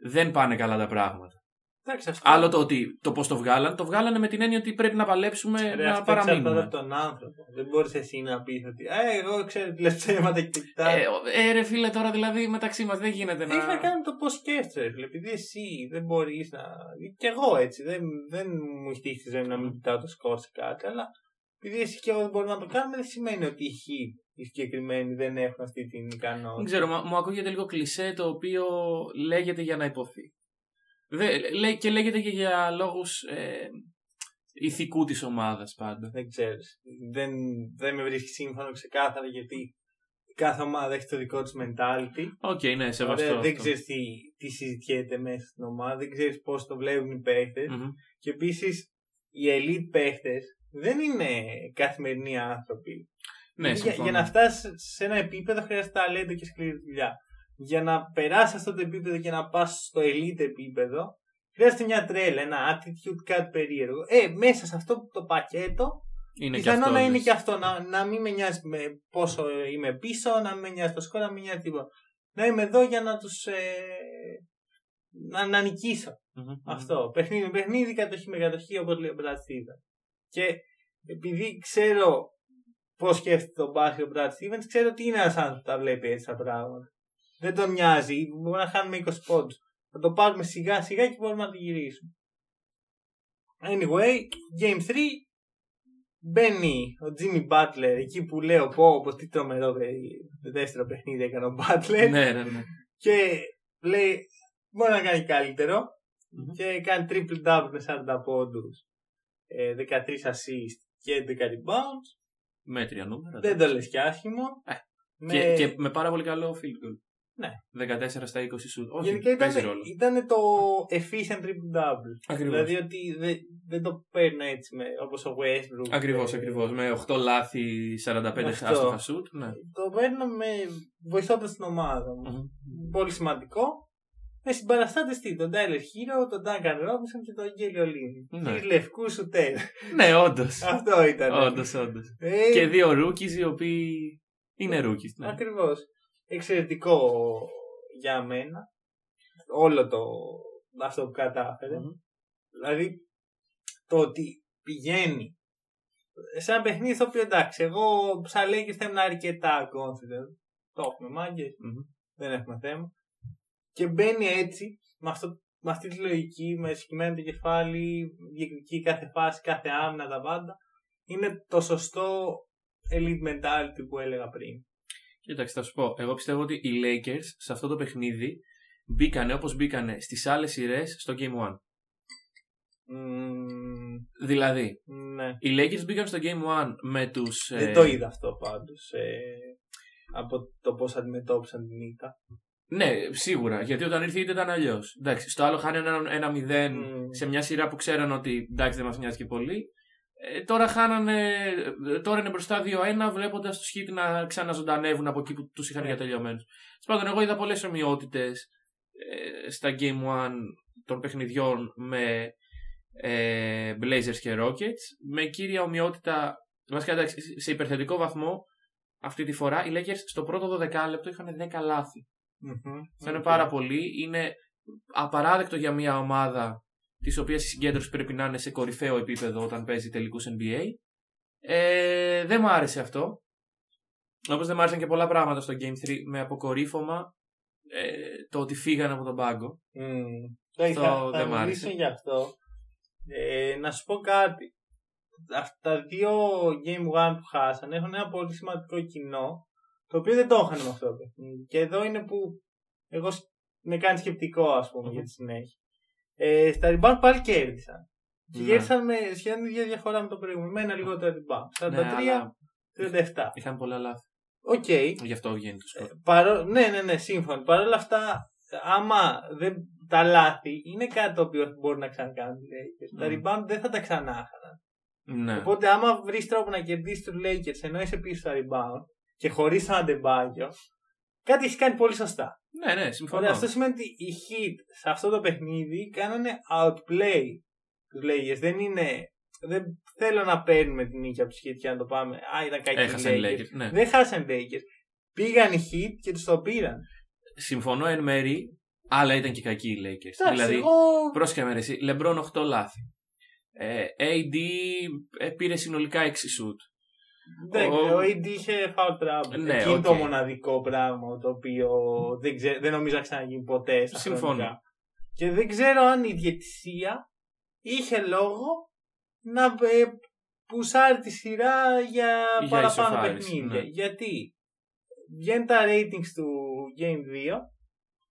δεν πάνε καλά τα πράγματα. Εντάξει, Άλλο το ότι το πώς το βγάλαν, το βγάλανε με την έννοια ότι πρέπει να παλέψουμε ρε, να παραμείνουμε. από τον άνθρωπο. Δεν μπορείς εσύ να πεις ότι ε, εγώ ξέρω τι λες ψέματα και κοιτάω. Ε, ε, ρε φίλε, τώρα δηλαδή μεταξύ μας δεν γίνεται να. Έχεις να κάνεις το πώς σκέφτεσαι, Επειδή εσύ δεν μπορείς να. Κι εγώ έτσι. Δεν, δεν μου έχει τύχει τη ζωή να μην κοιτάω το σκορ σε κάτι, αλλά επειδή εσύ και εγώ δεν μπορούμε να το κάνουμε, δεν σημαίνει ότι οι οι συγκεκριμένοι δεν έχουν αυτή την ικανότητα. Δεν ξέρω, μου ακούγεται λίγο κλισέ το οποίο λέγεται για να ειπωθεί. Δε, και λέγεται και για λόγους ε, ηθικού της ομάδας πάντα. Δεν ξέρω. Δεν, δεν με βρίσκει σύμφωνο ξεκάθαρα γιατί κάθε ομάδα έχει το δικό της mentality. ΟΚ, okay, ναι, σεβαστό. δεν ξέρεις τι, τι συζητιέται μέσα στην ομάδα, δεν ξέρεις πώς το βλέπουν οι παιχτε Και επίσης οι elite παίχτες δεν είναι καθημερινοί άνθρωποι. Ναι, για, για, να φτάσεις σε ένα επίπεδο χρειάζεται ταλέντο και σκληρή δουλειά. Για να περάσεις αυτό το επίπεδο και να πας στο elite επίπεδο, χρειάζεται μια τρέλα, ένα attitude, κάτι περίεργο. Ε, μέσα σε αυτό το πακέτο Είναι και Πιθανό αυτό. να είναι λες. και αυτό. Να, να μην με νοιάζει με πόσο είμαι πίσω, να μην με νοιάζει το σκορ, να μην με νοιάζει τίποτα. Να είμαι εδώ για να τους. Ε, να, να νικήσω. Μμμ. Αυτό. Παιχνίδι με παιχνίδι, κατοχή με κατοχή, όπως λέει ο Brad Stevens. Και επειδή ξέρω πώς σκέφτεται τον μπάσκετ ο Brad Stevens, ξέρω τι είναι ένας άνθρωπος που τα βλέπει έτσι τα πράγματα. Δεν τον νοιάζει. Μπορεί να χάνουμε 20 πόντους. Θα το πάρουμε σιγά σιγά και μπορούμε να το γυρίσουμε. Anyway, Game 3 μπαίνει ο Jimmy Butler εκεί που λέω πω πως τι τρομερό παιδί. Το δεύτερο παιχνίδι έκανε ο Butler Ναι, ναι, ναι. και λέει μπορεί να κάνει καλύτερο Μμμ. και κάνει triple double με 40 πόντους, ε, 13 assist και 11 rebounds. Μέτρια νούμερα. Δεν το λες και άσχημο. Ε, Με- Και, και με πάρα πολύ καλό field goal. Ναι. 14 στα 20 shoot. Όχι, Γενικά ήταν, παίζει ρόλο. ήταν το efficient triple double. Ακριβώς. Δηλαδή ότι δεν, δεν το παίρνω έτσι με, όπως ο Westbrook. Ακριβώς, ε, ακριβώς. Με 8 λάθη, 45 Αυτό. άστοχα shoot. Ναι. Το παίρνω με βοηθώντας την ομάδα μου. Μμμ. Πολύ σημαντικό. Με συμπαραστάτες τι, τον Tyler Hero, τον Duncan Robinson και τον Angelo Lin. Ναι. Τρεις λευκούς σουτέρ. Ναι, όντως. Αυτό ήταν. Όντως, όντως. Ε, Και δύο rookies οι οποίοι είναι rookies. Ναι. Ακριβώς. Εξαιρετικό για μένα. Όλο το αυτό που κατάφερε. Μμμ. Δηλαδή το ότι πηγαίνει σε ένα παιχνίδι στο οποίο εντάξει, εγώ σαν λέει και θα ήμουν αρκετά confident. Το έχουμε μάγκες, Μμμ. δεν έχουμε θέμα. Και μπαίνει έτσι, με, αυτό, με αυτή τη λογική, με συγκεκριμένο το κεφάλι, διεκδικεί κάθε φάση, κάθε άμυνα, τα πάντα. Είναι το σωστό elite mentality που έλεγα πριν. Κοίταξε, θα σου πω. Εγώ πιστεύω ότι οι Lakers σε αυτό το παιχνίδι μπήκανε όπως μπήκανε στις άλλες σειρές στο Game 1. Μμμ, Δηλαδή, ναι. οι Lakers μπήκαν στο Game 1 με τους... Δεν ε, το είδα αυτό πάντως. Ε, από το πώς αντιμετώπισαν την ήττα. Ναι, σίγουρα. Γιατί όταν ήρθε η ήττα ήταν αλλιώς. Στο άλλο χάνει ένα, ένα 0 Μμ. σε μια σειρά που ξέραν ότι εντάξει δεν μας νοιάζει και πολύ. Ε, τώρα χάνανε. ε, Τώρα είναι μπροστά 2-1, βλέποντας τους Heat να ξαναζωντανεύουν από εκεί που τους είχαν Ναι. για τελειωμένους. Πάντων, εγώ είδα πολλές ομοιότητες στα Game 1 των παιχνιδιών με ε, Blazers και Rockets. Με κύρια ομοιότητα. Βασικά, εντάξει, σε υπερθετικό βαθμό αυτή τη φορά οι Lakers στο πρώτο 12 λεπτό είχαν 10 λάθη. Μμμ. Αυτό είναι ΟΚ. πάρα πολύ. Είναι απαράδεκτο για μια ομάδα της οποίας η συγκέντρωση πρέπει να είναι σε κορυφαίο επίπεδο όταν παίζει τελικούς NBA. Ε, δεν μου άρεσε αυτό. Όπως δεν μου άρεσαν και πολλά πράγματα στο Game 3 με αποκορύφωμα ε, το ότι φύγανε από τον πάγκο. Μμμ. Τώρα Αυτό θα, δεν μ' θα άρεσε. μιλήσω γι' αυτό. Ε, να σου πω κάτι. Αυτά τα δύο Game 1 που χάσανε έχουν ένα πολύ σημαντικό κοινό το οποίο δεν το είχαν με αυτό το παιχνίδι. Και εδώ είναι που εγώ σ- με κάνει σκεπτικό ας πούμε Μμμ. για τη συνέχεια. Ε, στα rebound πάλι κέρδισαν. Και Ναι. κέρδισαν με σχεδόν την ίδια διαφορά με το προηγούμενο. Με ένα λιγότερο rebound. 43-37. Ναι, αλλά είχαν πολλά λάθη. ΟΚ. Γι' αυτό βγαίνει το σκορ. Παρό... Ναι, ναι, ναι, σύμφωνο. Παρ' όλα αυτά, άμα δεν... τα λάθη είναι κάτι το οποίο μπορεί να ξανακάνουν οι Lakers. Τα Μμμ. rebound δεν θα τα ξανά χάναν. Ναι. Οπότε, άμα βρεις τρόπο να κερδίσεις τους Lakers ενώ είσαι πίσω στα rebound και χωρίς τον Αντεμπάγιο, κάτι έχει κάνει πολύ σωστά. ναι, ναι, συμφωνώ. Ωραία, αυτό σημαίνει ότι οι Heat σε αυτό το παιχνίδι κάνανε outplay τους Lakers. Δεν είναι. Δεν θέλω να παίρνουμε την νίκη από τους Heat και να το πάμε. Α, ήταν κακοί οι Έχασαν οι Lakers. Lakers. Ναι. Δεν χάσαν οι Lakers. Πήγαν οι Heat και τους το πήραν. Συμφωνώ εν μέρει, αλλά ήταν και κακοί οι Lakers. Εντάξει, δηλαδή, εγώ... Πρόσεχε με ρε εσύ. Λεμπρόν 8 λάθη. Ε, AD ε, πήρε συνολικά 6 σουτ. Δεν, ο- ο AD είχε foul trouble. Ναι, Εκεί είναι οκ. το μοναδικό πράγμα το οποίο δεν, ξέ, δεν νομίζω να ξαναγίνει ποτέ στα Συμφωνώ. χρονικά. Και δεν ξέρω αν η διαιτησία είχε λόγο να ε, πουσάρει τη σειρά για, Για παραπάνω ισοφάριση, παιχνίδια. ναι. Γιατί βγαίνουν τα ratings του Game 2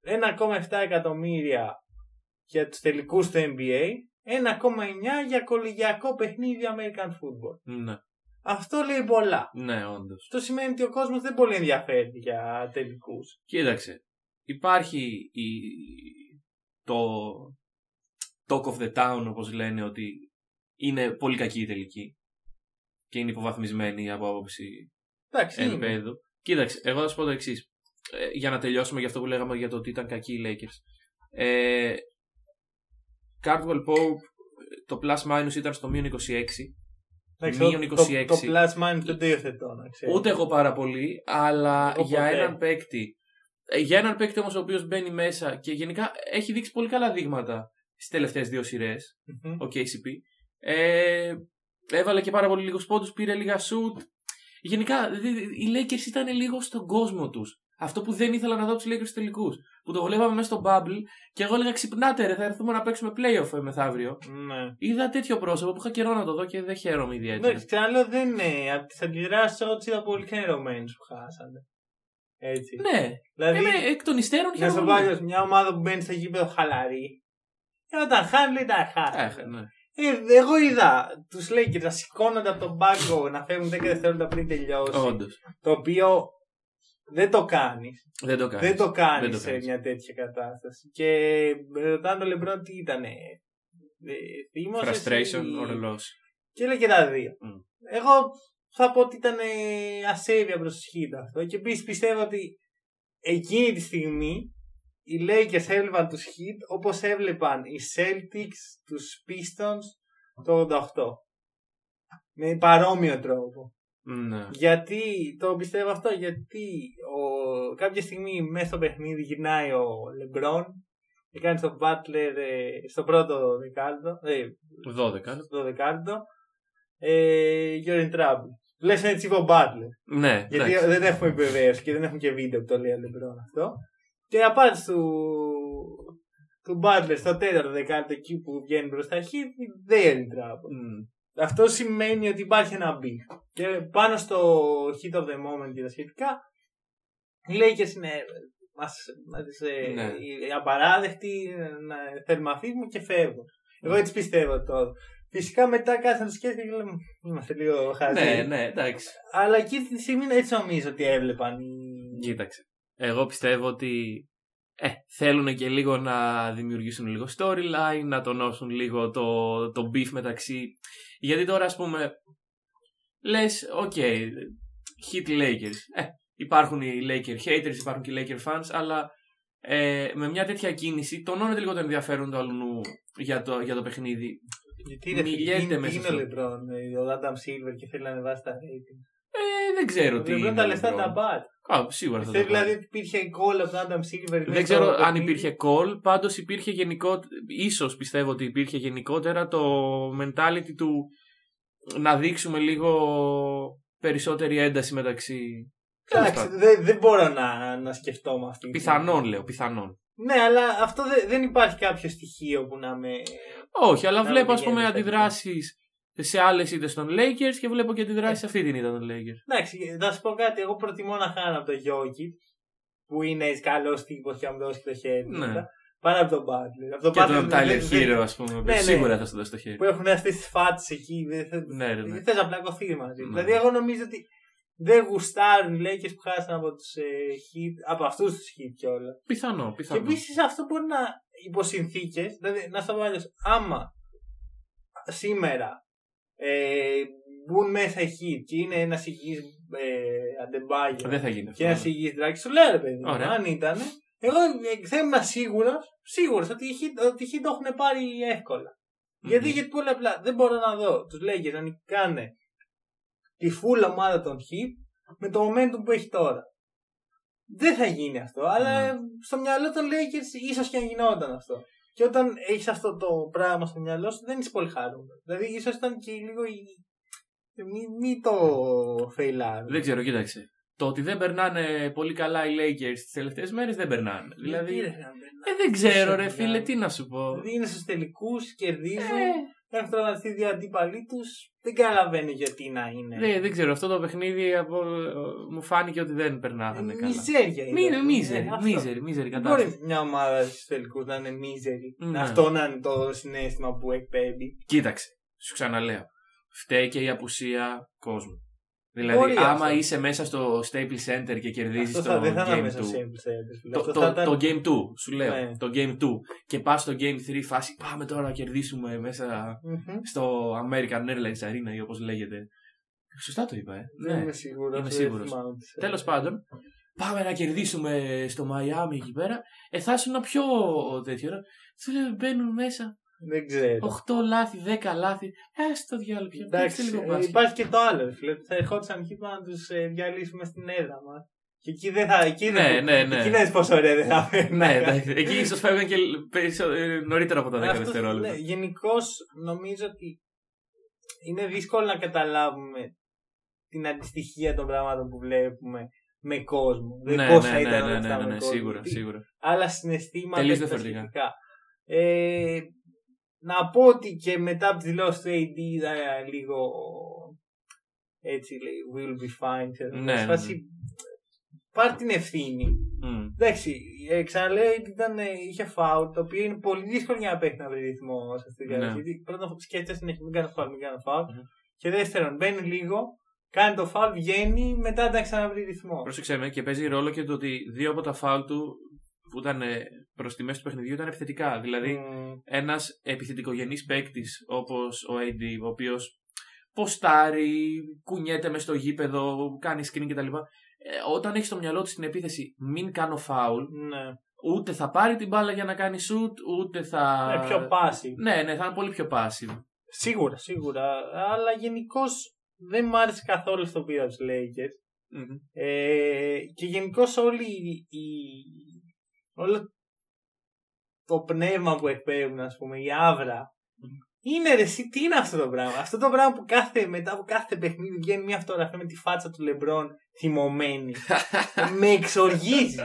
1,7 εκατομμύρια για τους τελικούς του NBA 1,9 για κολεγιακό παιχνίδι American Football. Ναι, Αυτό λέει πολλά. ναι, όντως. Αυτό σημαίνει ότι ο κόσμος δεν πολύ ενδιαφέρει για τελικούς. Κοίταξε. Υπάρχει η... το talk of the town, όπως λένε, ότι είναι πολύ κακή η τελική. Και είναι υποβαθμισμένη από άποψη Εντάξει, είναι. επίπεδου. Κοίταξε, εγώ θα σου πω το εξής. για να τελειώσουμε για αυτό που λέγαμε για το ότι ήταν κακοί οι Lakers. Ε, Cardwell Pope, το plus minus ήταν στο μείον 26. Εντάξει, Μείον το- 26. Το, το plus minus δεν το υιοθετώ, να ξέρεις. Ούτε εγώ πάρα πολύ, αλλά Εγώ για ποτέ. έναν παίκτη. ε, Για έναν παίκτη όμως ο οποίος μπαίνει μέσα και γενικά έχει δείξει πολύ καλά δείγματα στις τελευταίες δύο σειρές, Μμμ. ο KCP. Ε, έβαλε και πάρα πολύ λίγους πόντους, πήρε λίγα shoot. Γενικά δη- δη- οι Lakers ήταν λίγο στον κόσμο τους. Αυτό που δεν ήθελα να δω τους Lakers στου τελικούς. Που το βλέπαμε μέσα στο bubble και εγώ έλεγα ξυπνάτε ρε, θα έρθουμε να παίξουμε playoff ε, μεθαύριο. Ναι. Είδα τέτοιο πρόσωπο που είχα καιρό να το δω και δεν χαίρομαι ιδιαίτερα. Εντάξει, ξαναλέω δεν είναι. Από τις αντιδράσεις εγώ τους είδα πολύ ξενερωμένου που χάσανε. Έτσι. Ναι, Δηλαδή, ε, ναι, εκ των υστέρων να σου χαίρομαι. βάλει μια ομάδα που μπαίνει στο γήπεδο χαλαρή. Και όταν χάνει, λέει τα χάσει. Έχα, ναι. Ε, εγώ είδα τους Lakers να σηκώνονται από τον πάγκο να φεύγουν 10 δευτερόλεπτα πριν τελειώσει. Όντως. Το οποίο δεν το κάνεις. Δεν το κάνεις. Δεν το κάνεις Δεν το σε κάνεις. μια τέτοια κατάσταση. Και με ρωτάνε τον Λεμπρόν τι ήταν. Frustration, ορελό. Και έλεγε και τα δύο. Μμ. Εγώ θα πω ότι ήταν ε, ασέβεια προς τη Heat αυτό. Και επίσης πιστεύω ότι εκείνη τη στιγμή οι Lakers έβλεπαν τους Heat όπως έβλεπαν οι Celtics τους Pistons το 88. Με παρόμοιο τρόπο. Ναι. Γιατί το πιστεύω αυτό, γιατί ο, κάποια στιγμή μέσα στο παιχνίδι γυρνάει ο Λεμπρόν και κάνει στον Butler ε, στο πρώτο δεκάλυτο, ε, 12. στο δεκάλυτο, ε, you're in trouble. Λες έτσι είπε ο Butler. Ναι, Γιατί εντάξει. δεν έχουμε επιβεβαίωση και δεν έχουμε και βίντεο που το λέει ο Λεμπρόν αυτό. Και η απάντηση του, του Butler στο τέταρτο δεκάλυτο εκεί που βγαίνει μπροστά έχει they're in trouble. Μμ. Αυτό σημαίνει ότι υπάρχει ένα beef. Και πάνω στο hit of the moment και τα σχετικά, οι Lakers είναι μας, μας, ε, Ναι. οι απαράδεκτοι, ε, να θέλουμε να φύγουμε και φεύγουν. Εγώ έτσι πιστεύω τώρα. Φυσικά μετά κάθε το σκέφτεται και λέμε είμαστε λίγο χαζοί. Ναι, ναι, εντάξει. Αλλά εκεί τη στιγμή έτσι νομίζω ότι έβλεπαν οι... Κοίταξε. Εγώ πιστεύω ότι ε, θέλουν και λίγο να δημιουργήσουν λίγο storyline, να τονώσουν λίγο το, το beef μεταξύ. Γιατί τώρα ας πούμε λες, ok, Heat Lakers. Ε, υπάρχουν οι Laker haters, υπάρχουν και οι Laker fans, αλλά ε, με μια τέτοια κίνηση τονώνεται λίγο το ενδιαφέρον του αλλού για το, για το παιχνίδι. Γιατί ρε, Μιλιέται είναι, μέσα είναι στο- ο Λεμπρόν, ε, ο Adam Silver και θέλει να ανεβάσει τα rating. Ε, δεν ξέρω Ο τι. Λεμπρόν είναι τα ο λεφτά LeBron. τα μπάτ. Α, σίγουρα θα το Πιστεύει κάνει. δηλαδή ότι υπήρχε call από τον Adam Silver. μέσα Δεν στο ξέρω αν παιχνίδι. υπήρχε call, πάντως υπήρχε γενικό, ίσως πιστεύω ότι υπήρχε γενικότερα το mentality του να δείξουμε λίγο περισσότερη ένταση μεταξύ. Τέλος Εντάξει, πάντων. δεν δεν μπορώ να, να σκεφτώ με αυτή. τη Πιθανόν στιγμή. λέω, πιθανόν. Ναι, αλλά αυτό δεν, δεν υπάρχει κάποιο στοιχείο που να με. Όχι, αλλά Να βλέπω μην ας πούμε πηγαίνει αντιδράσεις σε άλλες ήττες των Lakers και βλέπω και αντιδράσεις σε αυτή την ήττα των Lakers. Εντάξει, θα σου πω κάτι. Εγώ προτιμώ να χάνω από το Jokic που είναι καλός τύπος και να μου δώσει το χέρι. Ναι. μετά, Παρά από τον Butler. Από τον Και Butler τον δεν- Tyler δεν- Hero ας πούμε, Ναι, ναι. σίγουρα θα σου δώσει το χέρι. Που έχουν αυτές τις φάτσε εκεί. Δεν θε- Ναι, ρε, ναι. δεν θες να πλακωθείς μαζί. Ναι. Δηλαδή, εγώ νομίζω ότι δεν γουστάρουν οι Lakers που χάσαν από τους ε, Heat, από αυτούς τους Heat κιόλας. Πιθανό, Και πιθανό. επίσης αυτό μπορεί να υποσυνθήκες, δηλαδή να στο βάλει άμα σήμερα ε, μπουν μέσα οι Heat και είναι ένας υγιής ε, αντεμπάγιο Δεν θα γίνει αυτό. και ένας υγιής δράκης, σου λέω ρε παιδί, μου, Ωραία. αν ήταν, εγώ ε, θα ήμουν σίγουρος σίγουρος ότι οι Heat, ότι οι Heat το έχουν πάρει εύκολα. Μμμ. Γιατί, γιατί πολύ απλά δεν μπορώ να δω τους Lakers να νικάνε τη full ομάδα των Heat με το momentum που έχει τώρα. Δεν θα γίνει αυτό, αλλά Ναι. στο μυαλό των Lakers ίσως και αν γινόταν αυτό. Και όταν έχεις αυτό το πράγμα στο μυαλό σου, δεν είσαι πολύ χαρούμενος. Δηλαδή, ίσως ήταν και λίγο. η- Μη, μη το φεϊλάρει. Δεν ξέρω, κοίταξε. Το ότι δεν περνάνε πολύ καλά οι Lakers τις τελευταίες μέρες δεν περνάνε. Δηλαδή. Ε, δεν ξέρω, ρε φίλε, τι να σου πω. Δηλαδή είναι στους τελικούς, κερδίζουν. Ε, Έχουν τραυματιστεί δύο αντίπαλοι τους. Δεν καταλαβαίνω γιατί να είναι. ναι, δεν ξέρω. Αυτό το παιχνίδι από, μου φάνηκε ότι δεν περνάγανε καλά. Μιζέρια είναι. Μη είναι Ε, μίζερη, αυτό. μίζερη, μίζερη Δεν κατάσταση. μπορεί μια ομάδα στους τελικούς να είναι μίζερη. Ναι. Αυτό να είναι το συνέστημα που εκπέμπει. Κοίταξε, σου ξαναλέω. Φταίει και η απουσία κόσμου. Δηλαδή, Μπορεί άμα αυτό. είσαι μέσα στο Staples Center και κερδίζεις Αυτό το θα, δεν θα είναι Game μέσα 2. σε Sample Το, Αυτό το, θα ήταν- το Game 2, σου λέω. Ναι. Το Game 2. Και πας στο Game 3 φάση. Πάμε τώρα να κερδίσουμε μέσα Μμμ. στο American Airlines Arena ή όπως λέγεται. Σωστά το είπα, ε. Δεν είμαι σίγουρος. Είμαι σίγουρος. Τέλος πάντων, πάμε να κερδίσουμε στο Μαϊάμι εκεί πέρα. Ε, θα ήσουν πιο τέτοιο. ρε. Σου λέω, μπαίνουν μέσα. Δεν ξέρω. 8 λάθη, 10 λάθη. Ε, στο διάλογο πια. Εντάξει, λίγο ε, μπάσκετ. υπάρχει και το άλλο. ρε φίλε, ότι Θα ερχόντουσαν εκεί πάνω να τους διαλύσουμε στην έδρα μα. Και εκεί δεν θα. Εκεί Ναι, δεν, ναι, ναι. Εκεί δεν πόσο ωραία δεν θα φέρνει. Ναι, εντάξει. Εκεί ίσως φεύγαν και περισσο- ε, νωρίτερα από τα 10 Αυτό, δευτερόλεπτα. ναι, Γενικώς νομίζω ότι είναι δύσκολο να καταλάβουμε την αντιστοιχεία των πραγμάτων που βλέπουμε με κόσμο. Ναι, Δηλαδή πώς ναι, θα ναι, ήταν ναι, όλα ναι, αυτά ναι, με ναι, κόσμο. σίγουρα, Γιατί σίγουρα. Άλλα συναισθήματα. Τελείως και τα διαφορετικά. σχετικά. Ε, να πω ότι και μετά από τη δηλώση του AD είδα λίγο έτσι λέει will be fine ξέρω, Ναι, σε ναι, φάση, πάρ την ευθύνη Μμ. εντάξει ε, ξαναλέω ότι ήταν, ε, είχε φάουλ το οποίο είναι πολύ δύσκολο για να παίχνει να βρει ρυθμό σε αυτή τη Ναι. διάρκεια γιατί πρώτον σκέφτεσαι συνέχεια μην κάνω φάουλ μην κάνω φάουλ Μμμ. και δεύτερον μπαίνει λίγο κάνει το φάουλ βγαίνει μετά να ξαναβρει ρυθμό Πρόσεξε με και παίζει ρόλο και το ότι δύο από τα φάουλ του που ήταν προς τη μέση του παιχνιδιού ήταν επιθετικά. Δηλαδή, Μμ, ένας επιθετικογενής παίκτης όπως ο AD, ο οποίος ποστάρει, κουνιέται μες στο γήπεδο, κάνει screen κτλ. Ε, όταν έχει στο μυαλό του στην επίθεση, μην κάνω φάουλ, ναι. ούτε θα πάρει την μπάλα για να κάνει shoot, ούτε θα. είναι πιο passive Ναι, ναι, θα είναι πολύ πιο passive. Σίγουρα, σίγουρα. Αλλά γενικώς δεν μου άρεσε καθόλου στο πήρα του Lakers. Μμμ. Ε, και γενικώς όλη η, η- όλο το πνεύμα που εκπέμπουν, ας πούμε, η άβρα. Είναι ρε, εσύ, τι είναι αυτό το πράγμα; Αυτό το πράγμα που κάθε, μετά από κάθε παιχνίδι βγαίνει μια φωτογραφία με τη φάτσα του Λεμπρόν θυμωμένη. με εξοργίζει.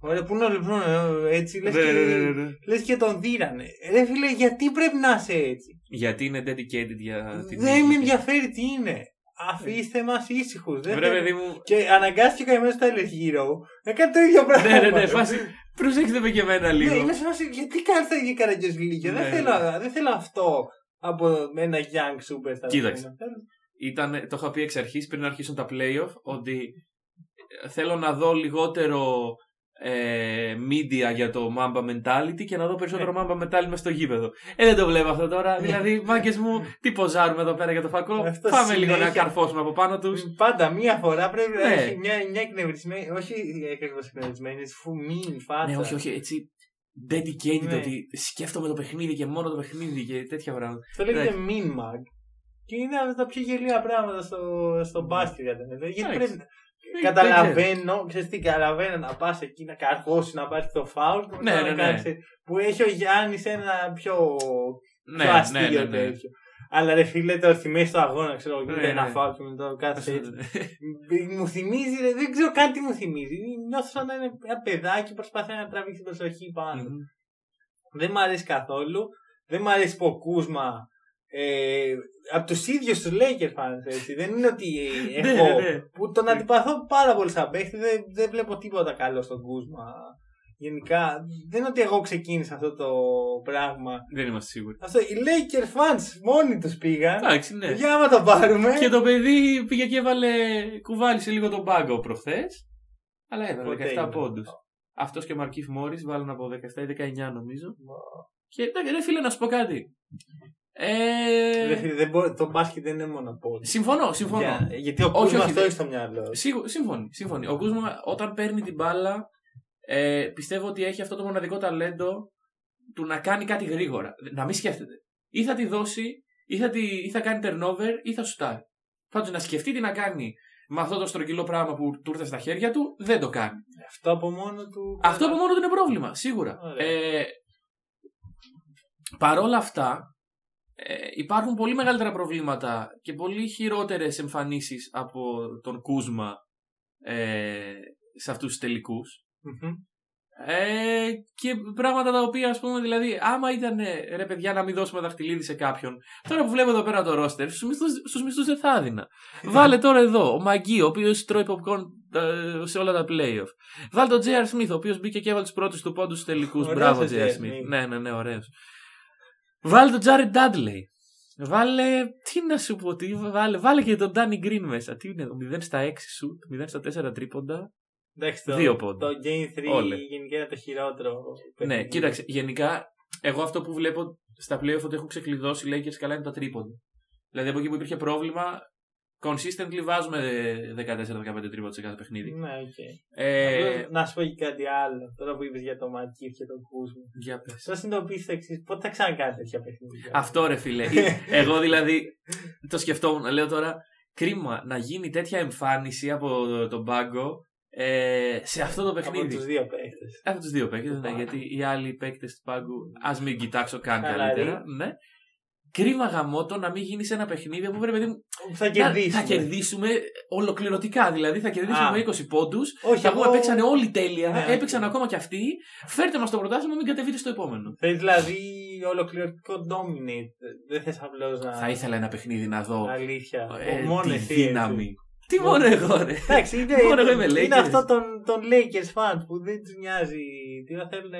Ωραία, πού είναι ο Λεμπρόν, ε, έτσι, λες, Ναι, και, ναι, ναι, ναι, ναι. λες και τον δίρανε. Ρε φίλε, γιατί πρέπει να είσαι έτσι; Γιατί είναι dedicated για την Δεν νίκη. με ενδιαφέρει τι είναι. Αφήστε μας ήσυχους. Δεν Βρε, θέλω- παιδί μου, Και αναγκάστηκε ο καημένο Tyler Hero να κάνει το ίδιο πράγμα. ναι, ναι, ναι, φάση. Προσέξτε με και εμένα Ναι, λίγο. είμαι σε φάση, γιατί κάνει τα ίδια καραγκιόζηλίκια. Ναι, δεν, ναι. θέλω, δεν θέλω αυτό από ένα young superstar. Κοίταξε. ας πούμε. Θέλω- Ήταν, το είχα πει εξ αρχής πριν αρχίσουν τα playoff ότι θέλω να δω λιγότερο ε, media για το Mamba mentality και να δω περισσότερο Ναι. Mamba mentality μες στο γήπεδο. Ε, δεν το βλέπω αυτό τώρα. δηλαδή, μάγκες μου, τι ποζάρουμε εδώ πέρα για το φακό. Αυτό Πάμε λίγο να συνέχεια. καρφώσουμε από πάνω τους. Πάντα μία φορά πρέπει να Ναι. έχει μια, μια εκνευρισμένη, όχι ακριβώς εκνευρισμένη, φουμί, φάτσα. Ναι, όχι, όχι, έτσι. Dedicated Ναι. ότι σκέφτομαι το παιχνίδι και μόνο το παιχνίδι και τέτοια πράγματα. Αυτό λέγεται Ναι. mean mug. Και είναι από τα πιο γελία πράγματα στο, στο μπάσκετ για τον Ελλάδα. Γιατί Εντάξει. πρέπει, Δεν- δεν Καταλαβαίνω, ξέρεις τι, καταλαβαίνω να πας εκεί να καρχώσει να πάρεις το φάουλ και μετά Ναι, να ναι, ναι. κάνεις, που έχει ο Γιάννης ένα πιο, Ναι, πιο ναι, αστείο ναι, ναι. τέτοιο. Αλλά ρε φίλε, τώρα στη μέση του αγώνα, ξέρω, γίνεται Ναι, ένα ναι. φάουλ και μετά το κάθεσαι έτσι. μου θυμίζει, ρε, δεν ξέρω καν τι μου θυμίζει. Νιώθω σαν να είναι ένα παιδάκι που προσπαθεί να τραβήξει την προσοχή πάνω. Μμμ. Δεν μου αρέσει καθόλου. Δεν μου αρέσει που ο Κούσμα ε, από τους ίδιους τους Lakers fans, έτσι. Δεν είναι ότι ε, Ναι, έχω. ναι, ναι. που τον αντιπαθώ πάρα πολύ σαν παίχτη. Δεν, δεν βλέπω τίποτα καλό στον Κούσμα. Γενικά, δεν είναι ότι εγώ ξεκίνησα αυτό το πράγμα. Δεν είμαστε σίγουροι. Αυτό, οι Lakers fans μόνοι τους πήγαν. Εντάξει, ναι. Για άμα το πάρουμε. Και το παιδί πήγε και έβαλε, κουβάλισε λίγο τον πάγκο προχθές. Αλλά έβαλε Ποτέ 17 είναι; πόντους. Αυτός και ο Μαρκίφ Μόρι βάλουν από 17 ή 19 νομίζω. Και εντάξει, ρε φίλε, να σου πω κάτι. Ε, Ρε φίλε, δεν μπορεί- το μπάσκετ δεν είναι μόνο πόδι. συμφωνώ, συμφωνώ. Για- γιατί ο Όχι, Κούσμα όχι, αυτό δεν- έχει στο μυαλό. Σίγου- Σύμφωνοι, σύμφωνοι. Ο Κούσμα όταν παίρνει την μπάλα ε, πιστεύω ότι έχει αυτό το μοναδικό ταλέντο του να κάνει κάτι γρήγορα. Να μην σκέφτεται. Ή θα τη δώσει, ή θα, τη, ή θα κάνει turnover, ή θα σουτάρει. Πάντως να σκεφτεί τι να κάνει με αυτό το στρογγυλό πράγμα που του ήρθε στα χέρια του, δεν το κάνει. Αυτό από μόνο του. Αυτό από μόνο του είναι πρόβλημα, σίγουρα. Ωραία. Ε, παρόλα αυτά, ε, υπάρχουν πολύ μεγαλύτερα προβλήματα και πολύ χειρότερες εμφανίσεις από τον Κούσμα ε, σε αυτούς τους τελικούς. Μμμ. Ε, και πράγματα τα οποία, ας πούμε, δηλαδή, άμα ήταν ε, ρε παιδιά να μην δώσουμε δαχτυλίδι σε κάποιον, τώρα που βλέπω εδώ πέρα το ρόστερ, στους μισθούς, στους μισθούς δεν θα έδινα. Βάλε τώρα εδώ ο Μαγκί, ο οποίος τρώει popcorn ε, σε όλα τα playoff. Βάλε τον J.R. Smith, ο οποίος μπήκε και έβαλε τους πρώτους του πόντους στους τελικούς. Ωραίος Μπράβο, ο J.R. J.R. Smith. Smith. Ναι, ναι, ναι, ωραίος. Βάλε τον Jared Dudley. Βάλε. Τι να σου πω, τι, βάλε, βάλε και τον Danny Green μέσα. Τι είναι, 0 στα 6 σουτ, 0 στα 4 τρίποντα. Εντάξει, το, Δύο πόντους. Το Game 3 Όλε. γενικά είναι το χειρότερο. Ναι, παιχνίδι. κοίταξε, γενικά, εγώ αυτό που βλέπω στα playoff ότι έχουν ξεκλειδώσει οι Lakers καλά είναι τα τρίποντα. Δηλαδή από εκεί που υπήρχε πρόβλημα, consistently βάζουμε 14-15 τρίποντα σε κάθε παιχνίδι. Ναι, οκ. Ε, Απλώς Να σου πω και κάτι άλλο. Τώρα που είπες για το Markieff και τον Κούζμα. για πες. Πώ συνειδητοποιήσεις το εξής, πότε θα ξανακάνεις τέτοια παιχνίδια; Αυτό ρε φίλε. Εγώ δηλαδή το σκεφτόμουν. Λέω τώρα, κρίμα να γίνει τέτοια εμφάνιση από τον πάγκο ε, σε αυτό το από παιχνίδι. τους δύο παίχτε. Από τους δύο παίκτες, Του ναι, Πάγκου. γιατί οι άλλοι παίκτες του πάγκου, ας μην κοιτάξω καν Χαλαροί. καλύτερα. Ναι. Κρίμα γαμότο να μην γίνεις σε ένα παιχνίδι που πρέπει Θα να, κερδίσουμε. θα κερδίσουμε ολοκληρωτικά. Δηλαδή θα κερδίσουμε Α. 20 πόντους. Όχι, Θα εγώ... πούμε παίξανε όλοι τέλεια. Ναι, έπαιξαν ναι. ακόμα κι αυτοί. Φέρτε μας το πρωτάθλημα, μην κατεβείτε στο επόμενο. Θες δηλαδή ολοκληρωτικό dominate. Δεν θες απλώς να. Θα ήθελα ένα παιχνίδι να δω Αλήθεια. ε, μόνο εσύ. δύναμη. έτσι. Τι μόνο εγώ, ρε. Εντάξει, είναι, Μόνο εγώ είμαι είναι Lakers. αυτό των, των Lakers fans που δεν τους νοιάζει. Τι να θέλουν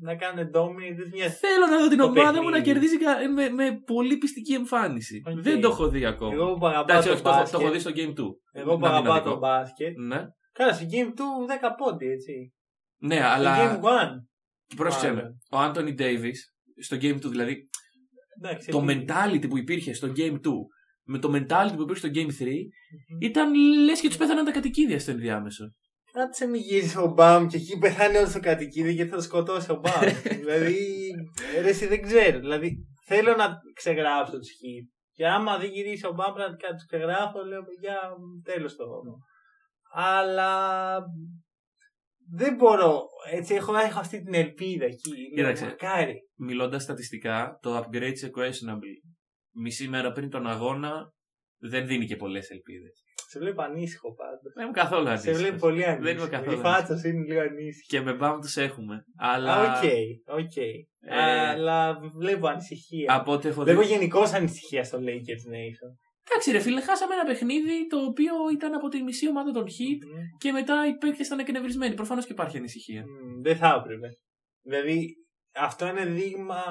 να κάνουν dominate, δεν τους νοιάζει. Θέλω να δω την Το ομάδα μου να παιχνίδι. κερδίσει κα- με, με πολύ πειστική εμφάνιση. Οκ. Δεν το έχω δει ακόμα. Εγώ που αγαπάω Εντάξει, το όχι, το, έχω- το μπάσκετ. έχω δει στο Game 2. Εγώ που Να μην αγαπάω αδικώ. το μπάσκετ. Ναι. Καλά, στο Game 2 10 πόντοι, έτσι. Ναι, Στο αλλά. Game 1. Πρόσεξε με. Μάλλον. Ο Άντωνι Ντέιβι στο Game 2, δηλαδή Εντάξει, το έτσι. mentality που υπήρχε στο Game 2 με το mentality που υπήρχε στο Game 3 Μμμ. ήταν λες και τους πέθαναν τα κατοικίδια στο ενδιάμεσο. Κάτσε μην γυρίσει ο Μπαμ και εκεί πεθάνει όλος το κατοικίδιο γιατί θα το σκοτώσει ο Μπαμ. δηλαδή, ρε, εσύ δεν ξέρω. Δηλαδή, θέλω να ξεγράψω τους χιτ. Και άμα δεν γυρίσει ο Μπαμ, πραγματικά τους ξεγράφω, λέω παιδιά, τέλος το Αλλά δεν μπορώ. Έτσι, έχω, έχω αυτή την ελπίδα εκεί. Λέω, Κοίταξε. Μακάρι. Μιλώντας στατιστικά, το upgrade σε questionable μισή μέρα πριν τον αγώνα δεν δίνει και πολλές ελπίδες. Σε βλέπω ανήσυχο πάντως. Δεν είμαι καθόλου Σε αντίστοιχο. βλέπω πολύ Δεν είμαι ανήσυχο. καθόλου Η φάτσα σου είναι λίγο ανήσυχη. Και με Μπαμ τους έχουμε. Αλλά. Α, Οκ, οκ. Ε, Αλλά βλέπω ανησυχία. Από ό,τι έχω δει. Βλέπω γενικώς ανησυχία στο Lakers Nation. Εντάξει, ρε φίλε, χάσαμε ένα παιχνίδι το οποίο ήταν από τη μισή ομάδα των Heat Μμμ. και μετά οι παίκτες ήταν εκνευρισμένοι. Προφανώς και υπάρχει ανησυχία. Μμμ, Δεν θα έπρεπε. Δηλαδή, αυτό είναι δείγμα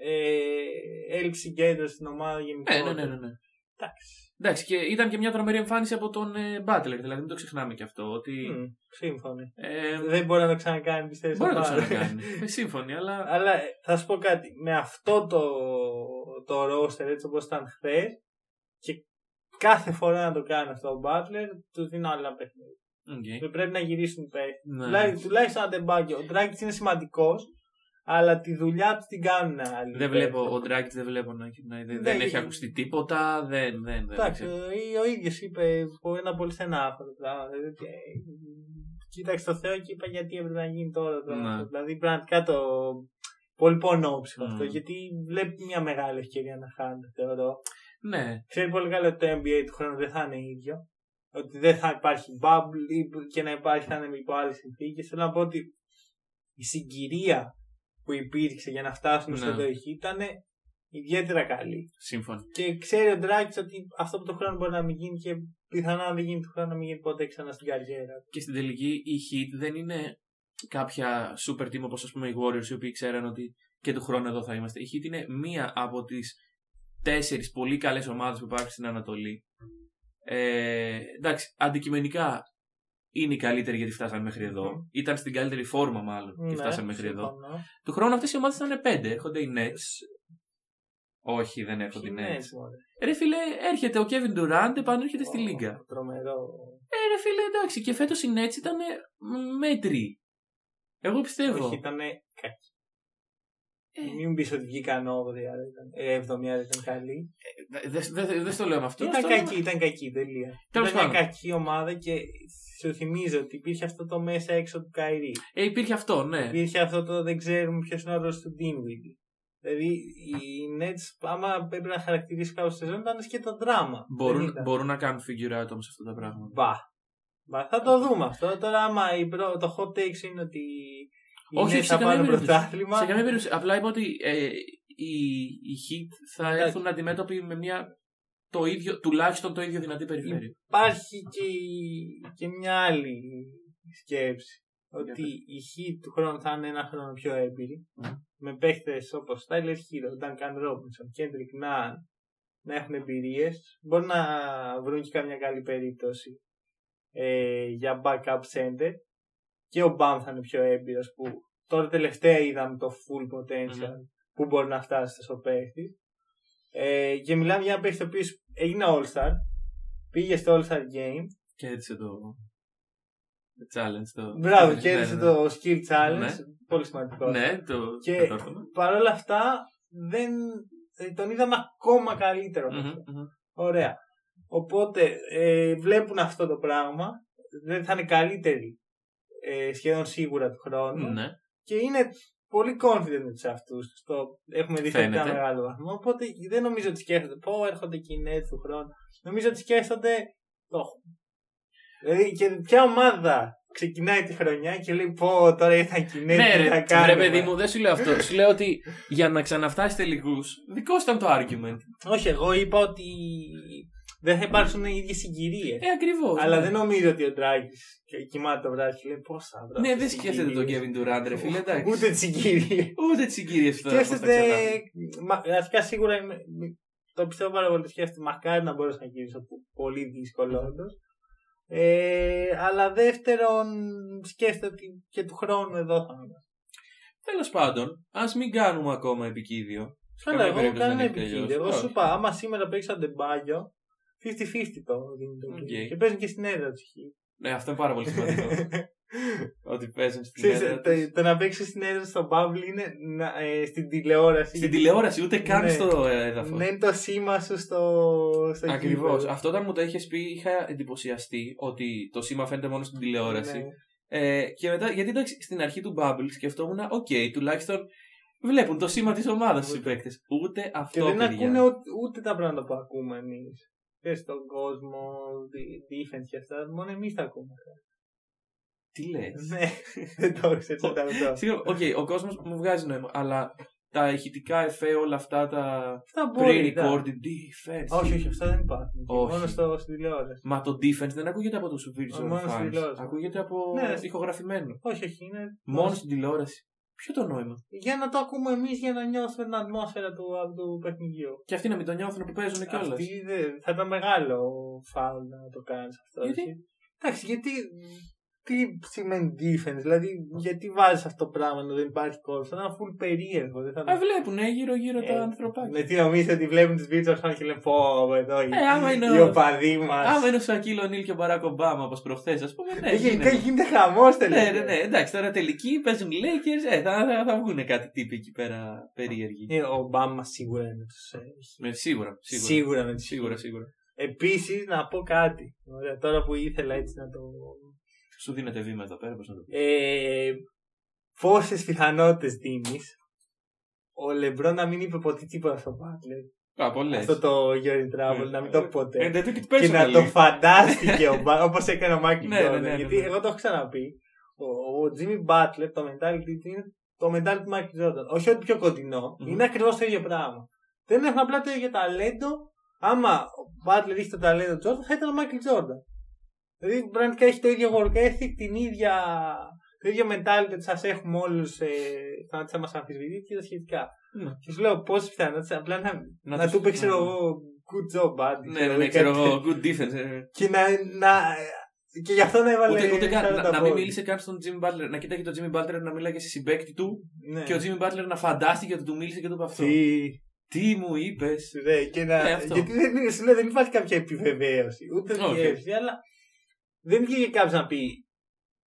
ε, έλλειψη συγκέντρωση στην ομάδα Ναι, γενικότερα. ναι, ναι, ναι. ναι. Εντάξει. Εντάξει, και ήταν και μια τρομερή εμφάνιση από τον ε, Butler, δηλαδή μην το ξεχνάμε και αυτό. Ότι. Μμ, Σύμφωνοι. Ε, Δεν μπορεί να το ξανακάνει, πιστεύω. μπορεί να το ξανακάνει. Ε, Σύμφωνοι, αλλά. Αλλά ε, θα σου πω κάτι. Με αυτό το, το roster έτσι όπως ήταν χθες και κάθε φορά να το κάνει αυτό ο Butler, του δίνω άλλο ένα παιχνίδι. Οκ. Δεν πρέπει να γυρίσουν πέρα. Ναι. Τουλάχιστον, τουλάχιστον ένα τεμπάκι. Ο Ντράγκιτς είναι σημαντικός, αλλά τη δουλειά τους την κάνουν άλλοι. Δεν βλέπω, ο Ντράγκιτς δεν βλέπω να, να δεν, δεν Ναι, έχει ε, ακουστεί τίποτα. Δεν, δεν, δεν. Εντάξει, δεν- ο, ο ίδιος είπε πως ένα πολύ στενάχωρο πράγμα. Δηλαδή, ότι, ε, Κοίταξα το Θεό και είπα γιατί έπρεπε να γίνει τώρα. το Ναι. αυτό. Δηλαδή πραγματικά το. Πολύ πονόψυχο Mm. αυτό. Γιατί βλέπει μια μεγάλη ευκαιρία να χάνει, θεωρώ. ναι. Ξέρει πολύ καλά ότι το NBA του χρόνου δεν θα είναι ίδιο. Ότι δεν θα υπάρχει bubble ή και να υπάρχει θα είναι υπό άλλε συνθήκες. Θέλω να πω ότι η συγκυρία που υπήρξε για να φτάσουν Ναι. στο δοχή ήταν ιδιαίτερα καλή. Σύμφωνοι. Και ξέρει ο Ντράκης ότι αυτό που το χρόνο μπορεί να μην γίνει και πιθανά αν δεν γίνει του χρόνου να μην γίνει ποτέ ξανά στην καριέρα. του. Και στην τελική η Heat δεν είναι κάποια super team όπως ας πούμε οι Warriors οι οποίοι ξέραν ότι και του χρόνου εδώ θα είμαστε. Η Heat είναι μία από τις τέσσερις πολύ καλές ομάδες που υπάρχουν στην Ανατολή. Ε, εντάξει, αντικειμενικά είναι οι καλύτεροι γιατί φτάσαν μέχρι εδώ. Μμμ. Ήταν στην καλύτερη φόρμα μάλλον και Ναι, φτάσαν μέχρι εδώ. συμφωνώ. Του χρόνου αυτές οι ομάδες ήταν πέντε. Έρχονται οι Nets. Όχι, δεν έρχονται οι Ποιοι Nets. Nets, μωρέ. Ρε φίλε, έρχεται ο Kevin Durant, επανέρχεται στη Ω, Λίγκα. Τρομερό. Ε, ρε φίλε, εντάξει, και φέτος οι Nets ήταν μέτροι. Εγώ πιστεύω. Όχι, ήταν κακή. Ε. Μην πεις ότι βγήκαν 8η, άρα ήταν. Ε, 7η, άρα ήταν καλή. Δεν δε, δε, δεν στο λέω με αυτό. Ήταν στο λέω- κακή, ήταν κακή, τελεία. Τέλος ήταν μια πάντων. κακή ομάδα και σου θυμίζω ότι υπήρχε αυτό το μέσα έξω του Καϊρή. Ε, υπήρχε αυτό, ναι. Υπήρχε αυτό το δεν ξέρουμε ποιος είναι ο ρόλος του Dinwiddie. Δηλαδή οι Nets, άμα πρέπει να χαρακτηρίσει κάποιος σεζόν, ήταν και το δράμα. Δεν Μπορούν, ήταν. μπορούν να κάνουν figure out όμω αυτά τα πράγματα. Μπα. Μπα. Θα το δούμε αυτό. Τώρα, άμα η προ... το hot take σου είναι ότι οι Όχι, Nets όχι, σε θα καμία πάρουν περίπτωση. πρωτάθλημα. Σε καμία περίπτωση. Απλά είπα ότι ε, οι, οι Heat θα Εντάξει. έρθουν αντιμέτωποι με μια το ίδιο, τουλάχιστον το ίδιο δυνατή περιφέρεια. Υπάρχει και, η- και μια άλλη σκέψη. Ότι οι Heat του χρόνου θα είναι ένα χρόνο πιο έμπειροι. Μμ. Με παίχτες όπως Tyler Hero, Duncan Robinson, Kendrick Nunn να έχουν εμπειρίες. Μπορεί να βρουν και καμιά καλή περίπτωση ε, για backup center. Και ο Bam θα είναι πιο έμπειρος που τώρα τελευταία είδαμε το full potential Μμμ. που μπορεί να φτάσει στο παίχτη. Ε, και μιλάμε για ένα παίχτη ο οποίος έγινε All-Star. Πήγε στο All-Star Game. Κέρδισε το. το challenge. Το... Μπράβο, ναι, κέρδισε ναι, ναι. το Skill Challenge. Ναι. Πολύ σημαντικό. Ναι, το Και κατόρθωμα. Παρ' όλα αυτά δεν, ε, τον είδαμε ακόμα καλύτερο. από Μμμ, αυτό. μμμ. Ωραία. Οπότε ε, βλέπουν αυτό το πράγμα. Δεν θα είναι καλύτεροι ε, σχεδόν σίγουρα του χρόνου. Ναι. Και είναι πολύ confident με του αυτού. Έχουμε δει Φαίνεται. θετικά μεγάλο βαθμό. Οπότε δεν νομίζω ότι σκέφτονται. Πω έρχονται και οι Nets του χρόνου. Νομίζω ότι σκέφτονται. Το έχουν. Δηλαδή και ποια ομάδα ξεκινάει τη χρονιά και λέει Πω τώρα ήρθαν και οι Nets. Ναι, τι θα ρε, κάνουμε». ρε παιδί μου, δεν σου λέω αυτό. σου λέω ότι για να ξαναφτάσει τελικούς, δικό σου ήταν το argument. Όχι, εγώ είπα ότι δεν θα υπάρξουν οι ίδιες συγκυρίες. Ε, ακριβώς. Αλλά δεν νομίζω ότι ο Ντράγκης κοιμάται το βράδυ και λέει πόσα βράδυ. Ναι, δεν σκέφτεται τον Kevin Durant, ρε φίλε, εντάξει. Ούτε τις συγκυρίες. Ούτε τις συγκυρίες που θα Σκέφτεται. πώς θα ξανάρθουν. μα- Αρχικά σίγουρα είμαι- το πιστεύω πάρα πολύ. Σκέφτεται μακάρι να μπορέσει να γυρίσει από πολύ δύσκολο όντως. Ε, αλλά δεύτερον, σκέφτεται ότι και του χρόνου εδώ θα είμαστε. Τέλος πάντων, ας μην κάνουμε ακόμα επικήδειο. Σε Καλά, καμία εγώ περίπτωση κάνω δεν έχει επικήδειο. τελειώσει. Εγώ σου Όχι. είπα, άμα σήμερα παίξει Αντεμπάγιο, 50-50 το δίνει το Ok. okay. Και παίζουν και στην έδρα τους. Ναι, αυτό είναι πάρα πολύ σημαντικό. ότι παίζουν στην Ξέρεις, έδρα το, τους. το να παίξεις στην έδρα στο Bubble είναι να, ε, στην τηλεόραση. Στην τηλεόραση, ούτε καν Ναι. στο έδαφος. Να είναι το σήμα σου στο, στο Ακριβώς. γήπεδο. Αυτό όταν μου το είχες πει, είχα εντυπωσιαστεί ότι το σήμα φαίνεται μόνο στην τηλεόραση. Ναι. Ε, και μετά, γιατί εντάξει, στην αρχή του Bubble σκεφτόμουν, οκ, τουλάχιστον βλέπουν το σήμα της ομάδας τους οι Ούτε. παίκτες. Ούτε Και αυτό δεν παιδιά. ακούνε ούτε, ούτε τα πράγματα που ακούμε εμείς. Και στον κόσμο, di- defense και αυτά, μόνο εμείς τα ακούμε. Τι λες; Ναι, δεν το ξέρει ούτε αυτό. Συγγνώμη, οκ, ο κόσμος μου βγάζει νόημα, αλλά τα ηχητικά εφέ, όλα αυτά τα Αυτά μπορεί. τα- pre-recorded defense. Όχι, όχι, αυτά δεν υπάρχουν. Όχι. Μόνο στο, στην τηλεόραση. Μα το defense δεν ακούγεται από τους visual Μόνο στην fans. τηλεόραση. Ακούγεται από Ναι. ηχογραφημένο. Όχι, όχι, είναι. Μόνο στην τηλεόραση. Ποιο το νόημα; Για να το ακούμε εμείς για να νιώσουμε την ατμόσφαιρα του, του παιχνιδιού. Και αυτοί να μην το νιώθουν που παίζουν κιόλας. Αυτή δεν- θα ήταν μεγάλο φάουλ να το κάνεις αυτό. Γιατί; έτσι. Εντάξει, γιατί. Τι σημαίνει defense, δηλαδή γιατί βάζεις αυτό το πράγμα ενώ δεν υπάρχει κόσμο. Θα ήταν full περίεργο. Δεν θα... Α, βλέπουν γύρω-γύρω τα Ε, ανθρωπάκια. Ναι, τι νομίζετε ότι βλέπουν του Beatles φάνε και λένε Πω, εδώ οι, Ε, άμα είναι οι ο- οπαδοί μας. Άμα είναι ο Σακίλ Ονίλ και ο Μπαράκ Ομπάμα όπως προχθές, ας πούμε, ναι. Γίνεται, γίνεται. γίνεται χαμός τελικά. Ναι, ναι, ναι. Εντάξει, τώρα τελική παίζουν οι Lakers. Ε, θα, θα, θα βγουν κάτι τύποι εκεί πέρα περίεργοι. Ε, Ο Ομπάμα σίγουρα είναι τους έχει. Με, σίγουρα, σίγουρα. Σίγουρα με τους Σίγουρα, σίγουρα. Επίσης, να πω κάτι. Ωραία, τώρα που ήθελα έτσι να το. Σου δίνετε βήμα εδώ πέρα, πώς να το πεις. Ε, Πόσες πιθανότητες δίνεις ο Λεμπρόν να μην είπε ποτέ τίποτα στο Butler. Α, πολλές. Αυτό το You're in Trouble, να μην το πει ποτέ. Ε, δεν το και και να το φαντάστηκε ο Μπα- όπως έκανε ο Μάικλ Ναι, ναι, Τζόρνταν. ναι, ναι, Γιατί ναι. εγώ το έχω ξαναπεί. Ο, ο Jimmy Butler, το mentality του είναι το mentality του Μάικλ Τζόρνταν. Όχι ότι πιο κοντινό, Μμμ. είναι ακριβώς το ίδιο πράγμα. Δεν έχουν απλά το ίδιο ταλέντο. Άμα ο Butler είχε το ταλέντο του Τζόρνταν, θα ήταν ο Μάικλ Τζόρνταν. Δηλαδή πραγματικά έχει το ίδιο work ethic, την ίδια, το ίδιο mentality ότι σας έχουμε όλους ε, θα μας αμφισβητείτε και τα σχετικά. Ναι. Και σου λέω πόσε πιθανότητε απλά να, να, τους- του πει, ξέρω ναι. εγώ, good job, buddy. Ναι, ναι, ναι, ξέρω εγώ, good defense. ε. Και να, να. Και γι' αυτό να έβαλε. Ούτε, ούτε καν, 40 να, να μην πόντους. μίλησε καν στον Jimmy Butler. Να κοιτάει τον Jimmy Butler να μιλάει και στη συμπέκτη του Ναι. και ο Jimmy Butler να φαντάστηκε ότι του μίλησε και του είπε αυτό. Τι. Τι μου είπες; Ναι, και να... Ε, αυτό. Γιατί δεν, είναι- σου λέω, δεν υπάρχει κάποια επιβεβαίωση. Ούτε Όχι. διεύθυνση, αλλά δεν βγήκε κάποιος να πει.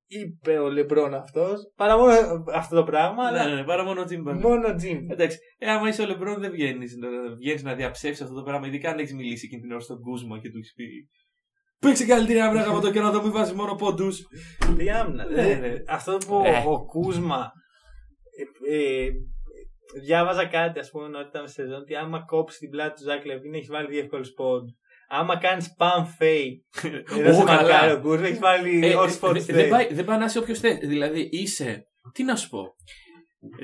Είπε ο Λεμπρόν αυτός. Παρά μόνο αυτό το πράγμα, Ναι, αλλά ναι, ναι, παρά μόνο ο Jimmy Butler. μόνο ο Τζιμ. Εντάξει, ε, άμα είσαι ο Λεμπρόν δεν βγαίνεις βγαίνεις να διαψεύσεις αυτό το πράγμα, ειδικά αν έχεις μιλήσει εκείνη την ώρα στον Κούσμα και του έχεις πει. Παίξε καλύτερη άμυνα από το και να δω μην βάζεις μόνο πόντους. Τι άμυνα. Ναι, δε- ναι. Αυτό που Ε. ο Κούσμα. Ε, ε, διάβαζα κάτι, ας πούμε, όταν ήταν στη σεζόν, ότι άμα κόψει την πλάτη του Ζακ Λεβίν, έχει βάλει δύο εύκολου πόντους. Άμα κάνεις spam fake, εδώ σε Ω, καλά. μαρκάρει ο Κούσμα, έχεις βάλει Ε, όσου πόντου δε- δεν πάει, δεν πάει να είσαι όποιος θε. Δηλαδή είσαι. Τι να σου πω;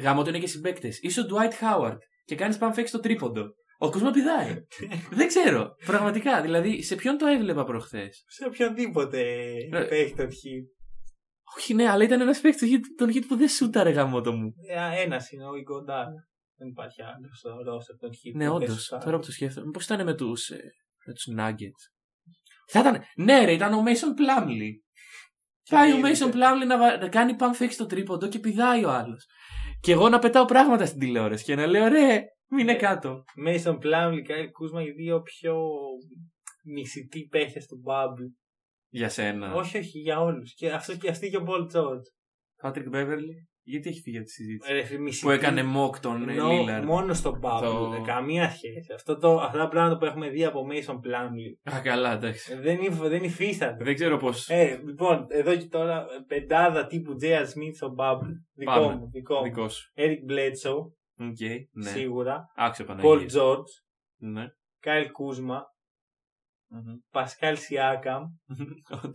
Γάμο το είναι και συμπαίκτες. Είσαι ο Dwight Howard και κάνεις pan fake στο τρίποντο. Ο κόσμος πηδάει. δεν ξέρω. Πραγματικά. Δηλαδή, σε ποιον το έβλεπα προχθές; Σε οποιονδήποτε Ε. παίχτη τον hit. Όχι, ναι, αλλά ήταν ένας παίκτη τον hit- τον hit που δεν σούταρε γάμο το μου. Ένας είναι ο Ιγκοντάρ. Δεν υπάρχει άλλος στο ρόστερ τον hit. Ναι, που όντως. δεν σουτάρει. Τώρα που το σκέφτομαι. Πώς ήταν με τους με τους Nuggets. Θα ήταν. Ναι, ρε, ήταν ο Mason Plumlee. Και Πάει ο γίνεται. Mason Plumlee να, βα- να κάνει pump fake στο τρίποντο και πηδάει ο άλλος. Και εγώ να πετάω πράγματα στην τηλεόραση και να λέω ρε, Μείνε κάτω. Mason Plumlee, Kyle Kuzma, οι δύο πιο μισητοί παίχτες του Bubble. Για σένα. Όχι, όχι, για όλους. Και αυτό και αυτή και ο Paul George. Patrick Beverly. Γιατί έχει φύγει από τη συζήτηση; Ρε, μισητοί. Που έκανε mock τον ε, Ενώ Lillard. μόνος στο Bubble. Το- Ε, Καμία σχέση. Αυτό το, αυτά τα πράγματα που έχουμε δει από Mason Plumlee Α, καλά, εντάξει. ε, δεν, υφ- δεν υφίστανται. Δεν ξέρω πώς. Ε, λοιπόν, εδώ και τώρα ε, πεντάδα τύπου J.R. Smith στο Bubble. Δικό Πάμε. μου, δικό μου. Δικός σου. Eric Bledsoe, Ok, ναι. σίγουρα. Άξιο Paul Παναγία. George, Ναι. Kyle Kuzma, Μμμ. Pascal Siakam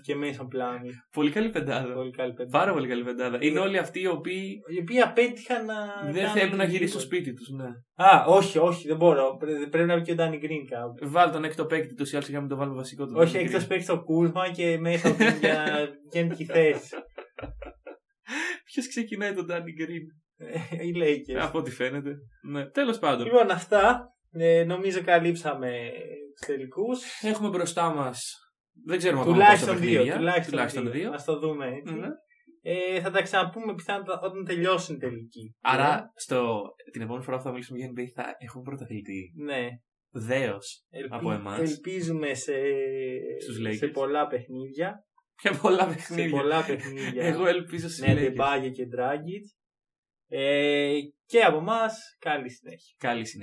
και Mason Plumlee. Πολύ καλή πεντάδα. Πολύ καλή πεντάδα. Πάρα πολύ καλή πεντάδα. Είναι όλοι αυτοί οι οποίοι Οι οποίοι απέτυχαν να. δεν κάνουν θέλουν να γυρίσουν στο τίποτα. σπίτι τους. Ναι. Α, όχι, όχι, δεν μπορώ. Πρέ- Πρέπει να βγει και ο Danny Green κάπου. Βάλ τον έκτο παίκτη τους ή άλλως είχαμε το βάλουμε βασικό του. Όχι, εκτό παίξει το Κούσμα και μέσα από την για γενική θέση. Ποιος ξεκινάει τον Danny Green. Ε, Οι Lakers. Από ό,τι φαίνεται. Ναι. Τέλος πάντων. Λοιπόν, αυτά. Ε, νομίζω καλύψαμε του τελικούς. Έχουμε μπροστά μας. Δεν ξέρουμε ακόμα Τουλάχιστον πόσα δύο. παιχνίδια. Τουλάχιστον, Τουλάχιστον δύο. δύο. Ας το δούμε έτσι. Ναι. Ε, θα τα ξαναπούμε πιθανότατα όταν τελειώσουν οι τελικοί. Άρα, στο... την επόμενη φορά που θα μιλήσουμε για NBA θα έχουμε πρωταθλητή. Ναι. Δέος. Ελπι... Από εμάς. Ελπίζουμε σε... Στους σε Lakers. πολλά παιχνίδια. Για πολλά σε παιχνίδια. πολλά παιχνίδια. Εγώ ελπίζω στους με Lakers. Ντεμπάγια και Dragic. Ε, και από εμάς, καλή συνέχεια. Καλή συνέχεια.